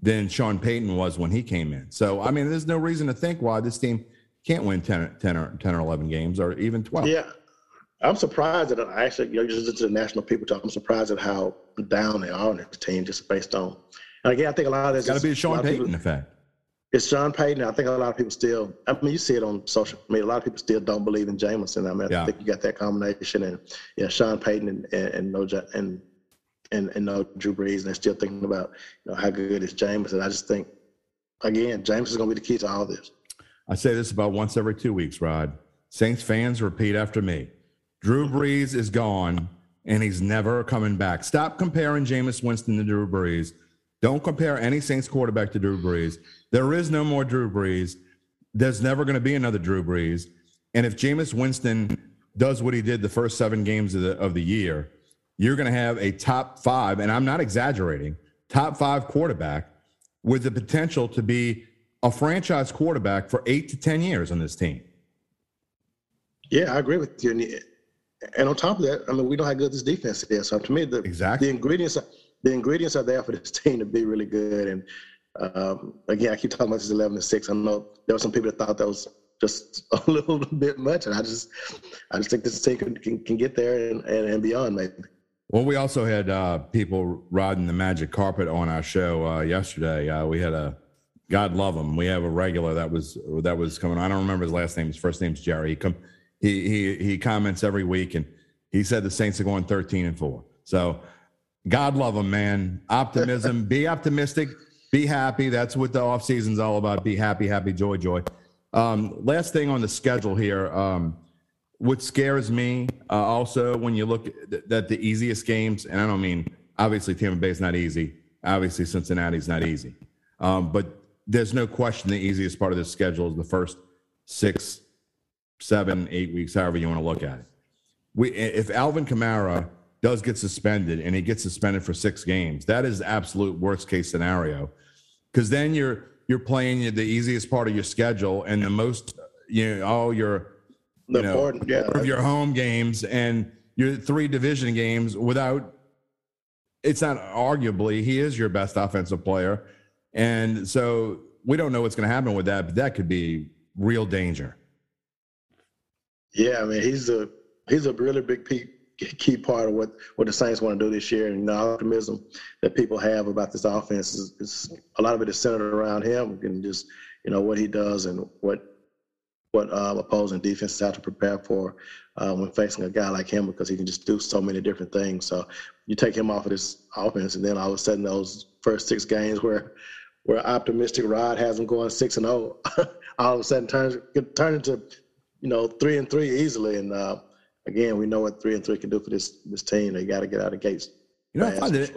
than Sean Payton was when he came in. So, I mean, there's no reason to think why this team can't win 10, 10, or, 10 or 11 games or even 12. Yeah, I'm surprised that I actually, you know, just to the national people talk, I'm surprised at how down they are on this team just based on. And again, I think a lot of this It's got to be a a Sean lot of people- effect. It's Sean Payton. I think a lot of people still. I mean, you see it on social media. A lot of people still don't believe in Jameis. I mean, I think you got that combination, and yeah, Sean Payton and and, and no and and and no Drew Brees, and they're still thinking about you know how good is Jameis. I just think again, James is going to be the key to all this. I say this about once every two weeks, Rod. Saints fans repeat after me. Drew Brees is gone and he's never coming back. Stop comparing Jameis Winston to Drew Brees. Don't compare any Saints quarterback to Drew Brees. There is no more Drew Brees. There's never going to be another Drew Brees. And if Jameis Winston does what he did the first seven games of the, of the year, you're going to have a top five, and I'm not exaggerating, top five quarterback with the potential to be a franchise quarterback for eight to 10 years on this team. Yeah, I agree with you. And, and on top of that, I mean, we know how good this defense is. So to me, the Exactly. the ingredients are, the ingredients are there for this team to be really good. And um, again, I keep talking about this eleven to six. I know there were some people that thought that was just a little bit much, and I just I just think this team can can, can get there and, and, and beyond maybe. Well, we also had uh, people riding the magic carpet on our show uh, yesterday. Uh, we had a God love him. We have a regular that was that was coming. I don't remember his last name. His first name's Jerry. He come he he he comments every week, and he said the Saints are going thirteen and four. So God love him, man. Optimism. be optimistic. Be happy. That's what the off season's all about. Be happy, happy, joy, joy. Um, last thing on the schedule here. Um, what scares me uh, also when you look at that the easiest games, and I don't mean obviously Tampa Bay is not easy. Obviously Cincinnati's not easy, um, but there's no question the easiest part of this schedule is the first six, seven, eight weeks, however you want to look at it. We, if Alvin Kamara does get suspended and he gets suspended for six games, that is the absolute worst case scenario, because then you're you're playing the easiest part of your schedule and the most you know all your The you know, important, yeah, of your home games and your three division games without it's not arguably he is your best offensive player. And so we don't know what's going to happen with that but that could be real danger Yeah, I mean he's a he's a really big key part of what what the Saints want to do this year, and the optimism that people have about this offense is, is a lot of it is centered around him and just you know what he does and what what um, opposing defenses have to prepare for uh, when facing a guy like him because he can just do so many different things. So you take him off of this offense, and then all of a sudden those first six games where where optimistic Rod has him going six and zero, all of a sudden turns turn into you know three and three easily. And uh, again, we know what three and three can do for this this team. They got to get out of gates. You know, I find it,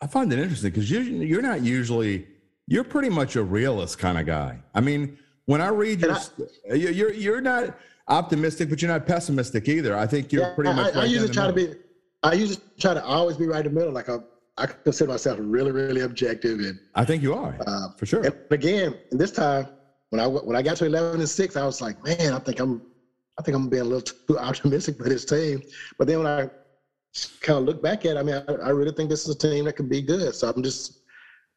I find it interesting because you, you're not usually, you're pretty much a realist kind of guy. I mean, when I read your, I- you're, you're not optimistic, but you're not pessimistic either. I think you're Yeah, pretty much. I, I right usually try to be. I usually try to always be right in the middle. Like I, I consider myself really, really objective. And, I think you are uh, for sure. and again, and this time when I when I got to eleven and six, I was like, man, I think I'm, I think I'm being a little too optimistic for this team. But then when I kind of look back at, it, I mean, I, I really think this is a team that could be good. So I'm just.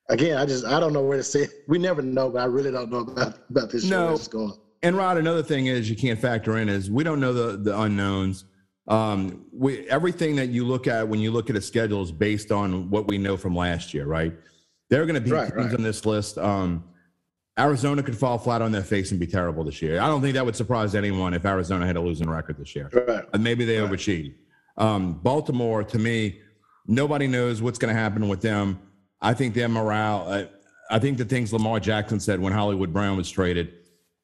Again, I just I don't know where to say. We never know, but I really don't know about about this. No. it's going. And Rod, another thing is you can't factor in is we don't know the the unknowns. Um, we everything that you look at when you look at a schedule is based on what we know from last year, right? There are going to be Right, teams right. on this list. Um, Arizona could fall flat on their face and be terrible this year. I don't think that would surprise anyone if Arizona had a losing record this year. Right. Uh, Maybe they Right. overachieved. Um, Baltimore, to me, nobody knows what's going to happen with them. I think their morale, uh, I think the things Lamar Jackson said when Hollywood Brown was traded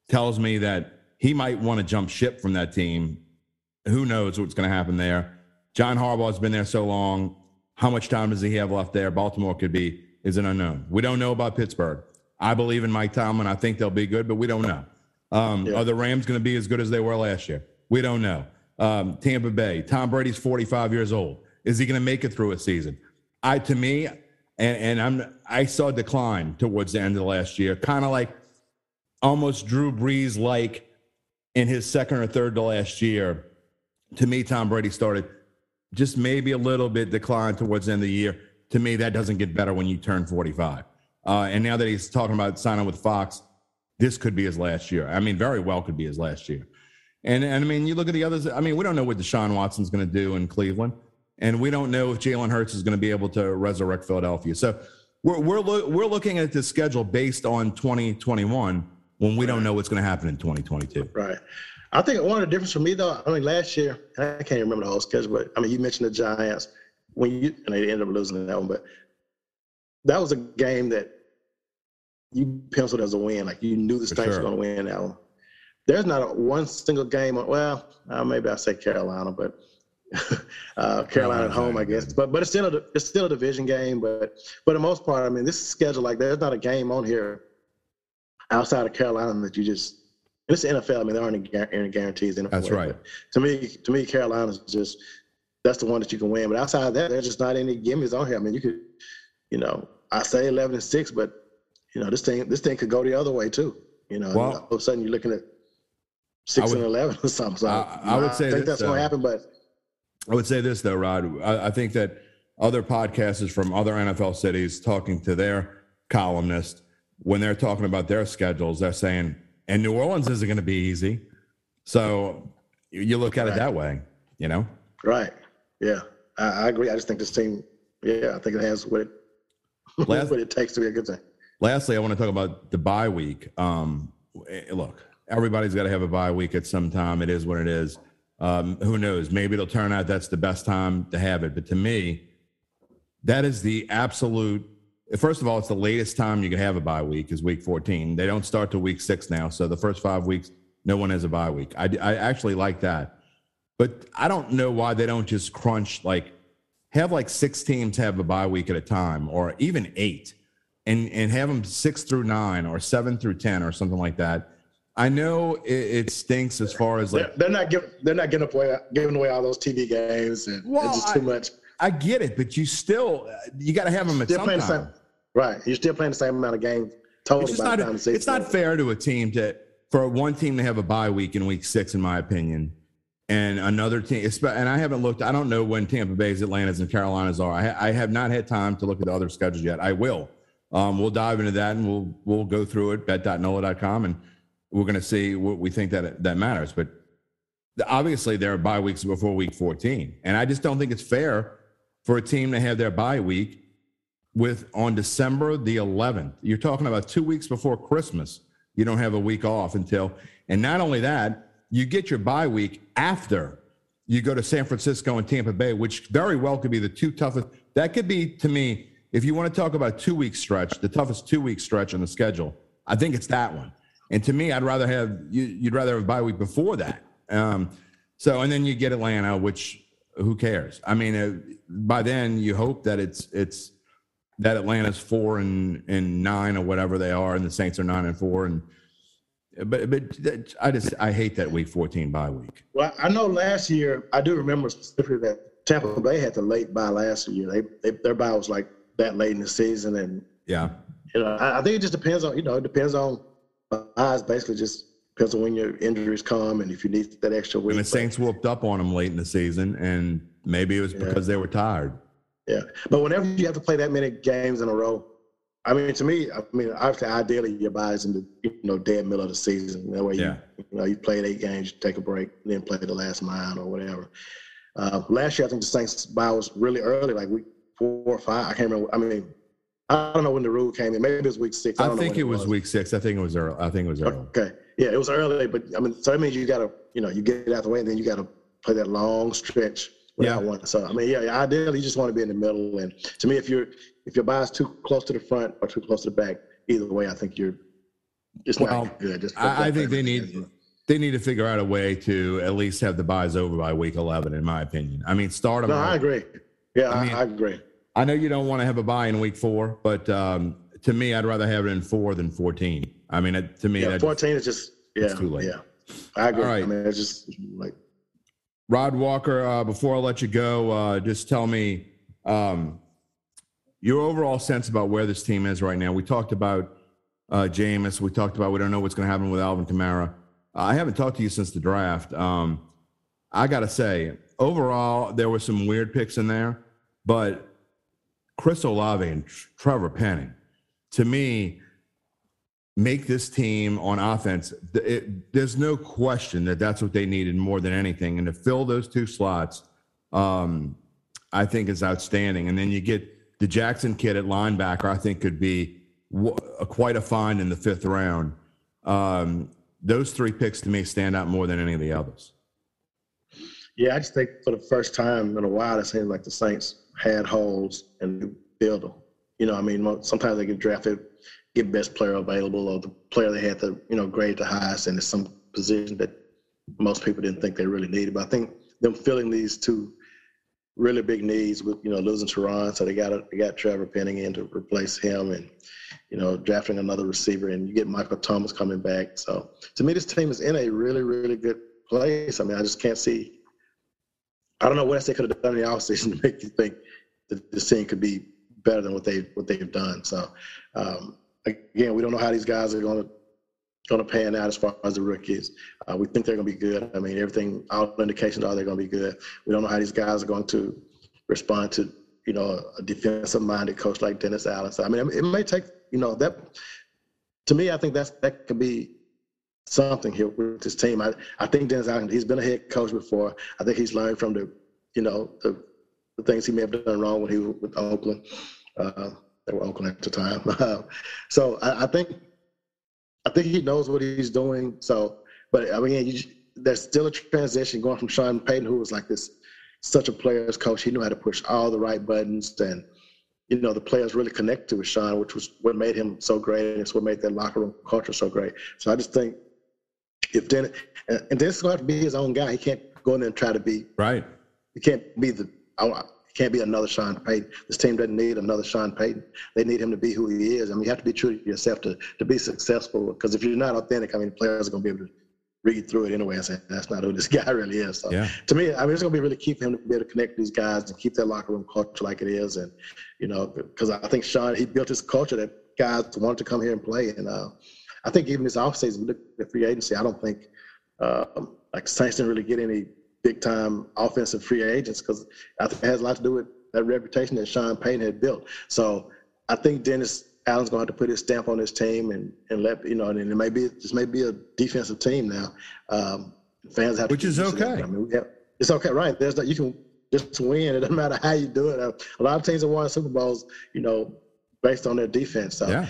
tells me that he might want to jump ship from that team. Who knows what's going to happen there? John Harbaugh's been there so long. How much time does he have left there? Baltimore could be is an unknown. We don't know about Pittsburgh. I believe in Mike Tomlin. I think they'll be good, but we don't know. Um, Yeah. Are the Rams going to be as good as they were last year? We don't know. Um, Tampa Bay. Tom Brady's 45 years old. Is he going to make it through a season? I to me, and, and I'm I saw a decline towards the end of the last year, kind of like almost Drew Brees like in his second or third to last year. To me, Tom Brady started just maybe a little bit decline towards the end of the year. To me, that doesn't get better when you turn 45. Uh, and now that he's talking about signing with Fox, this could be his last year. I mean, very well could be his last year. And, and I mean, you look at the others. I mean, we don't know what Deshaun Watson's going to do in Cleveland, and we don't know if Jalen Hurts is going to be able to resurrect Philadelphia. So we're we're loo- we're looking at the schedule based on 2021 when we don't know what's going to happen in 2022. Right. I think one of the difference for me though, I mean last year, I can't remember the whole schedule, but I mean you mentioned the Giants when you and they ended up losing that one, but that was a game that you penciled as a win. Like you knew the For Saints sure. were going to win that one. There's not a, one single game. On, well, uh, maybe I say Carolina, but uh, Carolina at home, I guess. But but it's still a it's still a division game. But for the most part, I mean, this schedule like there's not a game on here outside of Carolina that you just. And it's the NFL. I mean, there aren't any, any guarantees in it. That's right. To me, to me, Carolina's just that's the one that you can win. But outside of that, there's just not any gimmies on here. I mean, you could, you know, I say 11 and six, but you know, this thing this thing could go the other way too. You know, Well- all of a sudden you're looking at six would- and 11 or something. So I- I would say think this, that's going uh, to happen. But I would say this though, Rod. I, I think that other podcasters from other NFL cities talking to their columnists when they're talking about their schedules, they're saying, "And New Orleans isn't going to be easy." So you, you look at it that way, you know. right, yeah, I, I agree. I just think this team, yeah, I think it has what it Last- what it takes to be a good thing. Lastly, I want to talk about the bye week. Um, eh, look, everybody's got to have a bye week at some time. It is what it is. Um, who knows? Maybe it'll turn out that's the best time to have it. But to me, that is the absolute. First of all, it's the latest time you can have a bye week is week 14. They don't start to week six now, so the first five weeks, no one has a bye week. I, I actually like that, but I don't know why they don't just crunch like have like six teams have a bye week at a time, or even eight and and have them six through nine or seven through ten or something like that. I know it, it stinks as far as like They're, they're not giving they're not giving away giving away all those TV games and Well, it's just I- too much. I get it, but you still you got to have them at Still some time. same, right? You're still playing the same amount of games total. It's not the time the season it's not fair to a team to for one team to have a bye week in week six, in my opinion, and another team. And I haven't looked. I don't know when Tampa Bay's, Atlanta's, and Carolinas are. I, I have not had time to look at the other schedules yet. I will. Um, we'll dive into that and we'll we'll go through it bet.nola.com and we're going to see what we think that that matters. But obviously there are bye weeks before week 14. And I just don't think it's fair for a team to have their bye week with on December the 11th. You're talking about two weeks before Christmas. You don't have a week off until, and not only that, you get your bye week after you go to San Francisco and Tampa Bay, which very well could be the two toughest. That could be, to me, if you want to talk about two week stretch, the toughest two week stretch on the schedule, I think it's that one. And to me, I'd rather have you, you'd rather have a bye week before that. Um, so, and then you get Atlanta, which who cares? I mean, uh, by then you hope that it's it's that Atlanta's four and and nine or whatever they are, and the Saints are nine and four, and but but that- I just I hate that week fourteen bye week. Well, I know last year, I do remember specifically that Tampa Bay had the late bye last year. They, they their bye was like that late in the season, and Yeah, you know, I, I think it just depends on you know, it depends on eyes Basically, just depends on when your injuries come and if you need that extra week. and the Saints whooped up on them late in the season, and maybe it was because they were tired. Yeah, but whenever you have to play that many games in a row, I mean, to me, I mean, obviously, ideally, your bye's in the you know dead middle of the season. That way, you, Yeah. you know, you played eight games, you take a break, then play the last mile or whatever. Uh, last year, I think the Saints bye was really early, like week four or five. I can't remember. I mean, I don't know when the rule came in. Maybe it was week six. I, I think when it was week six. I think it was early. I think it was early. Okay, yeah, it was early, but I mean, so that means you got to, you know, you get it out the way, and then you got to play that long stretch without Yeah. one. So I mean, yeah, ideally, you just want to be in the middle. And to me, if you're if your bias too close to the front or too close to the back, either way, I think you're it's Well, not good. Just I, I think they need they need to figure out a way to at least have the byes over by week eleven, in my opinion. I mean, start them. No, I agree. Yeah, I, mean- I agree. I know you don't want to have a bye in week four, but um, to me, I'd rather have it in four than fourteen. I mean, it, to me, Yeah, that fourteen is just yeah, it's too late. yeah. I agree. All right. I mean, it's just like Rod Walker, uh, before I let you go, uh, just tell me um, your overall sense about where this team is right now. We talked about uh, Jameis. We talked about we don't know what's going to happen with Alvin Kamara. I haven't talked to you since the draft. Um, I got to say, overall, there were some weird picks in there, but Chris Olave and Trevor Penning, to me, make this team on offense. It, there's no question that that's what they needed more than anything, and to fill those two slots, um, I think is outstanding. And then you get the Jackson kid at linebacker. I think could be quite a find in the fifth round. Um, those three picks to me stand out more than any of the others. Yeah, I just think for the first time in a while, it seems like the Saints had holes and build them. You know, I mean, sometimes they get drafted, get best player available, or the player they had to, you know, grade the highest, and it's some position that most people didn't think they really needed. But I think them filling these two really big needs with, you know, losing Terron, so they got a, they got Trevor Penning in to replace him, and you know, drafting another receiver, and you get Michael Thomas coming back. So to me, this team is in a really, really good place. I mean, I just can't see. I don't know what else they could have done in the offseason to make you think that this team could be better than what they what they've done. So um, again, we don't know how these guys are going to going to pan out as far as the rookies. Uh, we think they're going to be good. I mean, everything all indications are they're going to be good. We don't know how these guys are going to respond to you know a defensive minded coach like Dennis Allen. So I mean, it may take you know that. To me, I think that's that could be something here with this team. I, I think Dennis Allen, he's been a head coach before. I think he's learned from the, you know, the, the things he may have done wrong when he was with Oakland. Uh, they were Oakland at the time. so I, I think, I think he knows what he's doing. So, but I mean, you, there's still a transition going from Sean Payton, who was like this, such a player's coach. He knew how to push all the right buttons and, you know, the players really connected with Sean, which was what made him so great. And it's what made that locker room culture so great. So I just think if Dennis, and and Dennis is going to have to be his own guy. He can't go in there and try to be, Right. he can't be the, I, can't be another Sean Payton. This team doesn't need another Sean Payton. They need him to be who he is. I mean, you have to be true to yourself to, to be successful. Because if you're not authentic, I mean, players are going to be able to read through it anyway and say, that's not who this guy really is. So Yeah. to me, I mean, it's going to be really key for him to be able to connect with these guys and keep that locker room culture like it is. And, you know, because I think Sean, he built this culture that guys wanted to come here and play. And uh, I think even this offseason, look at free agency, I don't think um, like Saints didn't really get any big time offensive free agents because I think it has a lot to do with that reputation that Sean Payton had built. So I think Dennis Allen's going to have to put his stamp on his team and, and let you know, and it may be this may be a defensive team now. Um, Fans have to Which is that. okay. I mean, have, it's okay, right? There's no, you can just win. It doesn't matter how you do it. Uh, A lot of teams have won Super Bowls, you know, based on their defense. So, Yeah.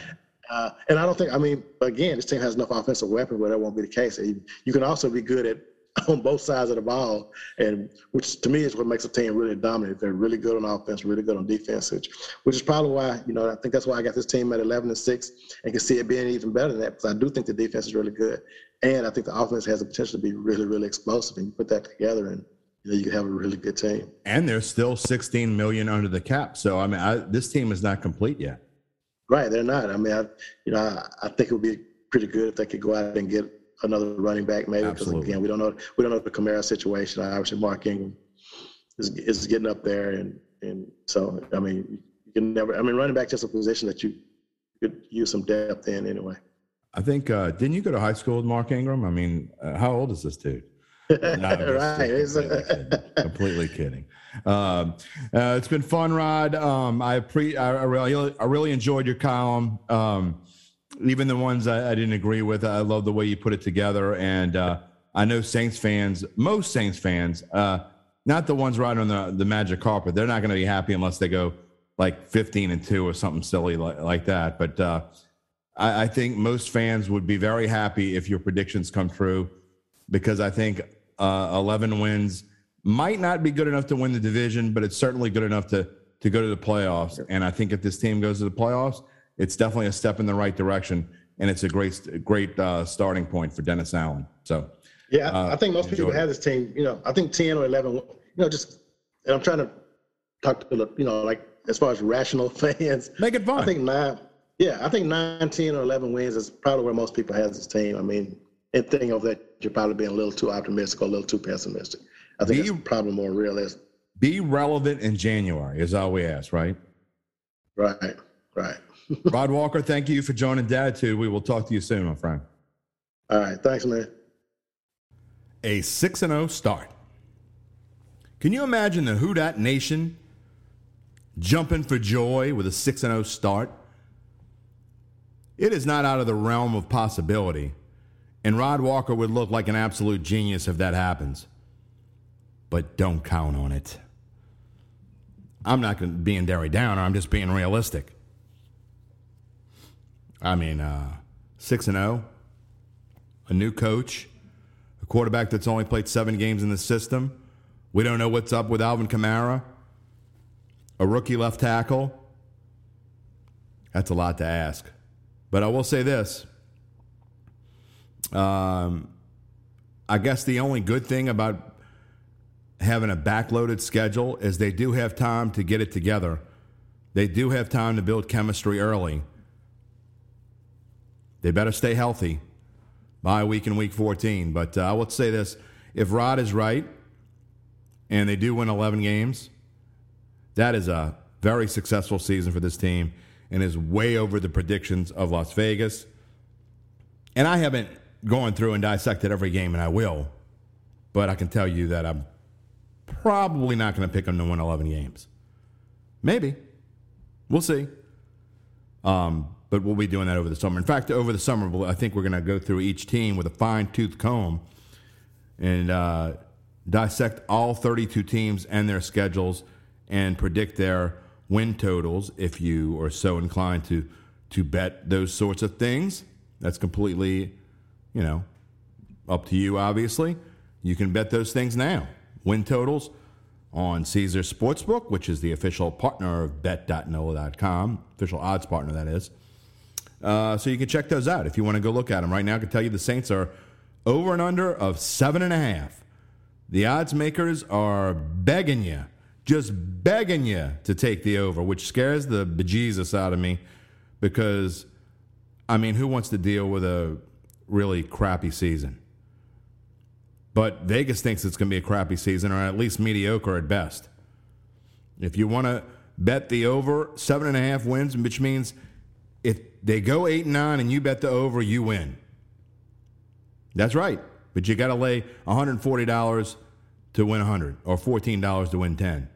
uh, and I don't think, I mean, again, this team has enough offensive weapons where that won't be the case. You can also be good at on both sides of the ball, and which to me is what makes a team really dominant. They're really good on offense, really good on defense, which, which is probably why you know I think that's why I got this team at 11 and six, and can see it being even better than that because I do think the defense is really good, and I think the offense has the potential to be really, really explosive. And you put that together, and you know you can have a really good team. And they're still 16 million under the cap. So I mean, I, this team is not complete yet. Right, they're not. I mean, I, you know, I, I think it would be pretty good if they could go out and get another running back, maybe. Because again, we don't know we don't know the Kamara situation. Obviously, Mark Ingram is is getting up there, and and so I mean, you can never. I mean, running back just a position that you could use some depth in anyway. I think, uh, didn't you go to high school with Mark Ingram? I mean, uh, how old is this dude? No, right. Completely kidding. Completely kidding. Um, uh, it's been fun, Rod. Um, I pre I, I really I really enjoyed your column. Um, even the ones I, I didn't agree with, I love the way you put it together. And uh, I know Saints fans, most Saints fans, uh, not the ones riding on the the magic carpet, they're not going to be happy unless they go like 15 and two or something silly like, like that. But uh, I, I think most fans would be very happy if your predictions come true because I think uh, 11 wins might not be good enough to win the division, but it's certainly good enough to to go to the playoffs. And I think if this team goes to the playoffs, it's definitely a step in the right direction, and it's a great great uh, starting point for Dennis Allen. So Yeah, Uh, I think most people it. have this team. You know, I think ten or eleven. You know, just and I'm trying to talk to you know like as far as rational fans. make it fun. I think nine. Yeah, I think nine, 10, or eleven wins is probably where most people have this team. I mean, anything of that you're probably being a little too optimistic or a little too pessimistic. I think it's probably more realistic. be relevant in January is all we ask, right? Right, right. Rod Walker, thank you for joining Datitude. We will talk to you soon, my friend. All right, thanks, man. a 6 and 0 start. Can you imagine the Who Dat Nation jumping for joy with a 6 and 0 start? It is not out of the realm of possibility, and Rod Walker would look like an absolute genius if that happens. But don't count on it. I'm not going to be in Derry Downer, I'm just being realistic. I mean, uh, 6 and 0, a new coach, a quarterback that's only played seven games in the system. We don't know what's up with Alvin Kamara, a rookie left tackle. That's a lot to ask. But I will say this. Um, I guess the only good thing about having a backloaded schedule is they do have time to get it together. They do have time to build chemistry early. They better stay healthy by week in week 14. But uh, I will say this if Rod is right and they do win 11 games, that is a very successful season for this team and is way over the predictions of Las Vegas. And I haven't gone through and dissected every game, and I will, but I can tell you that I'm probably not going to pick them to win 11 games. Maybe. We'll see. Um, but we'll be doing that over the summer. In fact, over the summer, I think we're going to go through each team with a fine tooth comb and uh, dissect all 32 teams and their schedules and predict their win totals if you are so inclined to to bet those sorts of things. That's completely, you know, up to you, obviously. You can bet those things now. Win totals on Caesar Sportsbook, which is the official partner of bet.nola.com, official odds partner, that is. Uh, so you can check those out if you want to go look at them. Right now, I can tell you the Saints are over and under of seven and a half. The odds makers are begging you, just begging you to take the over, which scares the bejesus out of me because, I mean, who wants to deal with a really crappy season? But Vegas thinks it's going to be a crappy season, or at least mediocre at best. If you want to bet the over, seven and a half wins, which means they go eight and nine and you bet the over, you win. That's right. But you got to lay $140 to win 100 or $14 to win 10.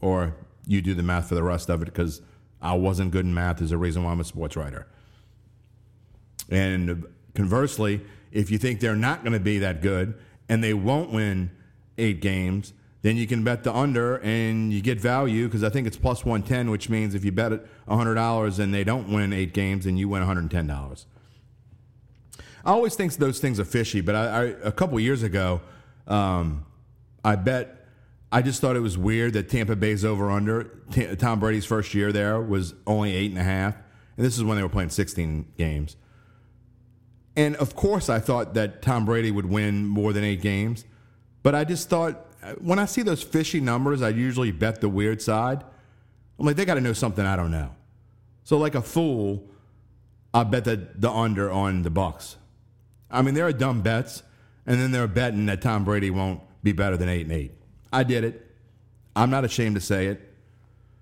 Or you do the math for the rest of it because I wasn't good in math. There's a reason why I'm a sports writer. And conversely, if you think they're not going to be that good and they won't win eight games, then you can bet the under and you get value because I think it's plus 110, which means if you bet it $100 and they don't win eight games, then you win $110. I always think those things are fishy, but I, I a couple years ago, um, I bet I just thought it was weird that Tampa Bay's over under T- Tom Brady's first year there was only eight and a half, and this is when they were playing 16 games. And of course, I thought that Tom Brady would win more than eight games, but I just thought when I see those fishy numbers, I usually bet the weird side. I'm like, they got to know something I don't know. So, like a fool, I bet the the under on the Bucks. I mean, there are dumb bets, and then they're betting that Tom Brady won't be better than eight and eight. I did it. I'm not ashamed to say it.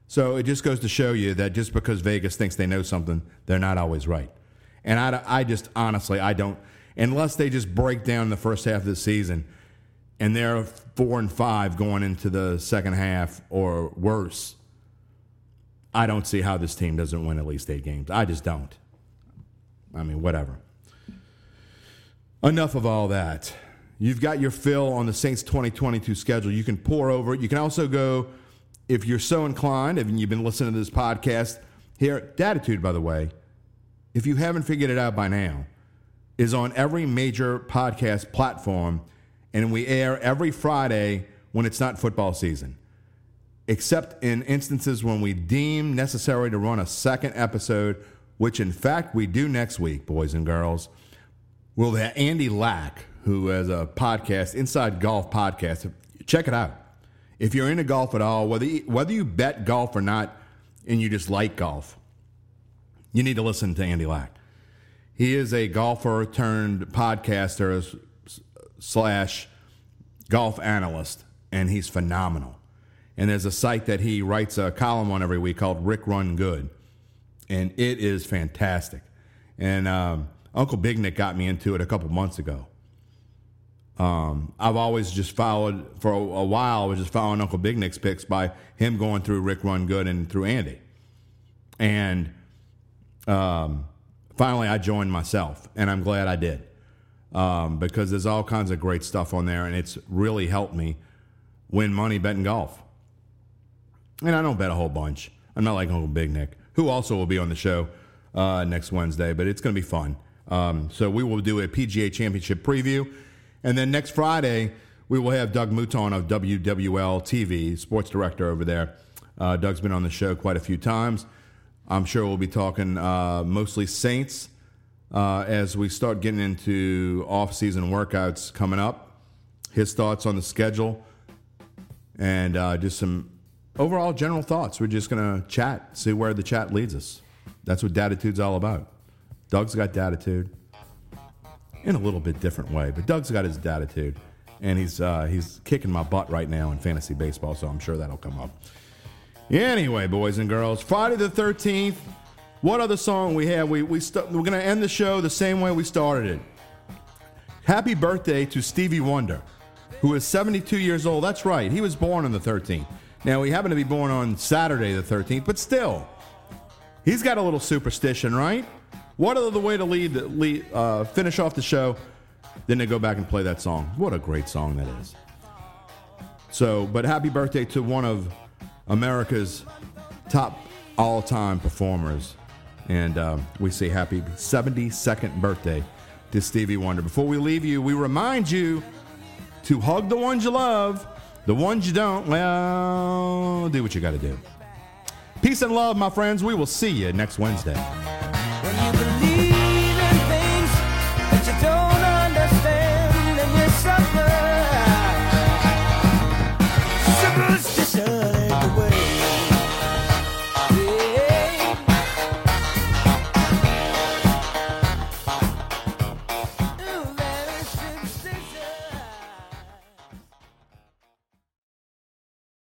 So it just goes to show you that just because Vegas thinks they know something, they're not always right. And I, I just honestly, I don't, unless they just break down the first half of the season and they're four and five going into the second half or worse, I don't see how this team doesn't win at least eight games. I just don't. I mean, whatever. Enough of all that. You've got your fill on the Saints 2022 schedule. You can pour over it. You can also go, if you're so inclined, if you've been listening to this podcast here, Datitude, by the way, if you haven't figured it out by now, is on every major podcast platform, and we air every Friday when it's not football season, except in instances when we deem necessary to run a second episode, which in fact we do next week, boys and girls. Will that Andy Lack, who has a podcast, Inside Golf Podcast, check it out. If you're into golf at all, whether you, whether you bet golf or not, and you just like golf, you need to listen to Andy Lack. He is a golfer turned podcaster slash golf analyst, and he's phenomenal. And there's a site that he writes a column on every week called Rick Run Good, and it is fantastic. And um, Uncle Big Nick got me into it a couple months ago. Um, I've always just followed for a, a, while. I was just following Uncle Big Nick's picks by him going through Rick Run Good and through Andy, and um, finally I joined myself, and I'm glad I did um, because there's all kinds of great stuff on there, and it's really helped me win money betting golf. And I don't bet a whole bunch. I'm not like Uncle Big Nick, who also will be on the show uh, next Wednesday, but it's going to be fun. Um, so we will do a PGA Championship preview. And then next Friday, we will have Doug Mouton of WWL TV, sports director over there. Uh, Doug's been on the show quite a few times. I'm sure we'll be talking uh, mostly Saints uh, as we start getting into off-season workouts coming up. His thoughts on the schedule and uh, just some overall general thoughts. We're just to chat, see where the chat leads us. That's what Datitude's all about. Doug's got Datitude in a little bit different way, but Doug's got his Datitude, and he's uh, he's kicking my butt right now in fantasy baseball, so I'm sure that'll come up. Anyway, boys and girls, Friday the 13th. What other song we have? We, we st- we're going to end the show the same way we started it. Happy birthday to Stevie Wonder, who is 72 years old. That's right, he was born on the 13th. Now, he happened to be born on Saturday the 13th, but still, he's got a little superstition, right? What other way to lead, lead uh, finish off the show than to go back and play that song? What a great song that is. So, but happy birthday to one of America's top all time performers. And uh, we say happy 72nd birthday to Stevie Wonder. Before we leave you, we remind you to hug the ones you love. The ones you don't, well, do what you got to do. Peace and love, my friends. We will see you next Wednesday.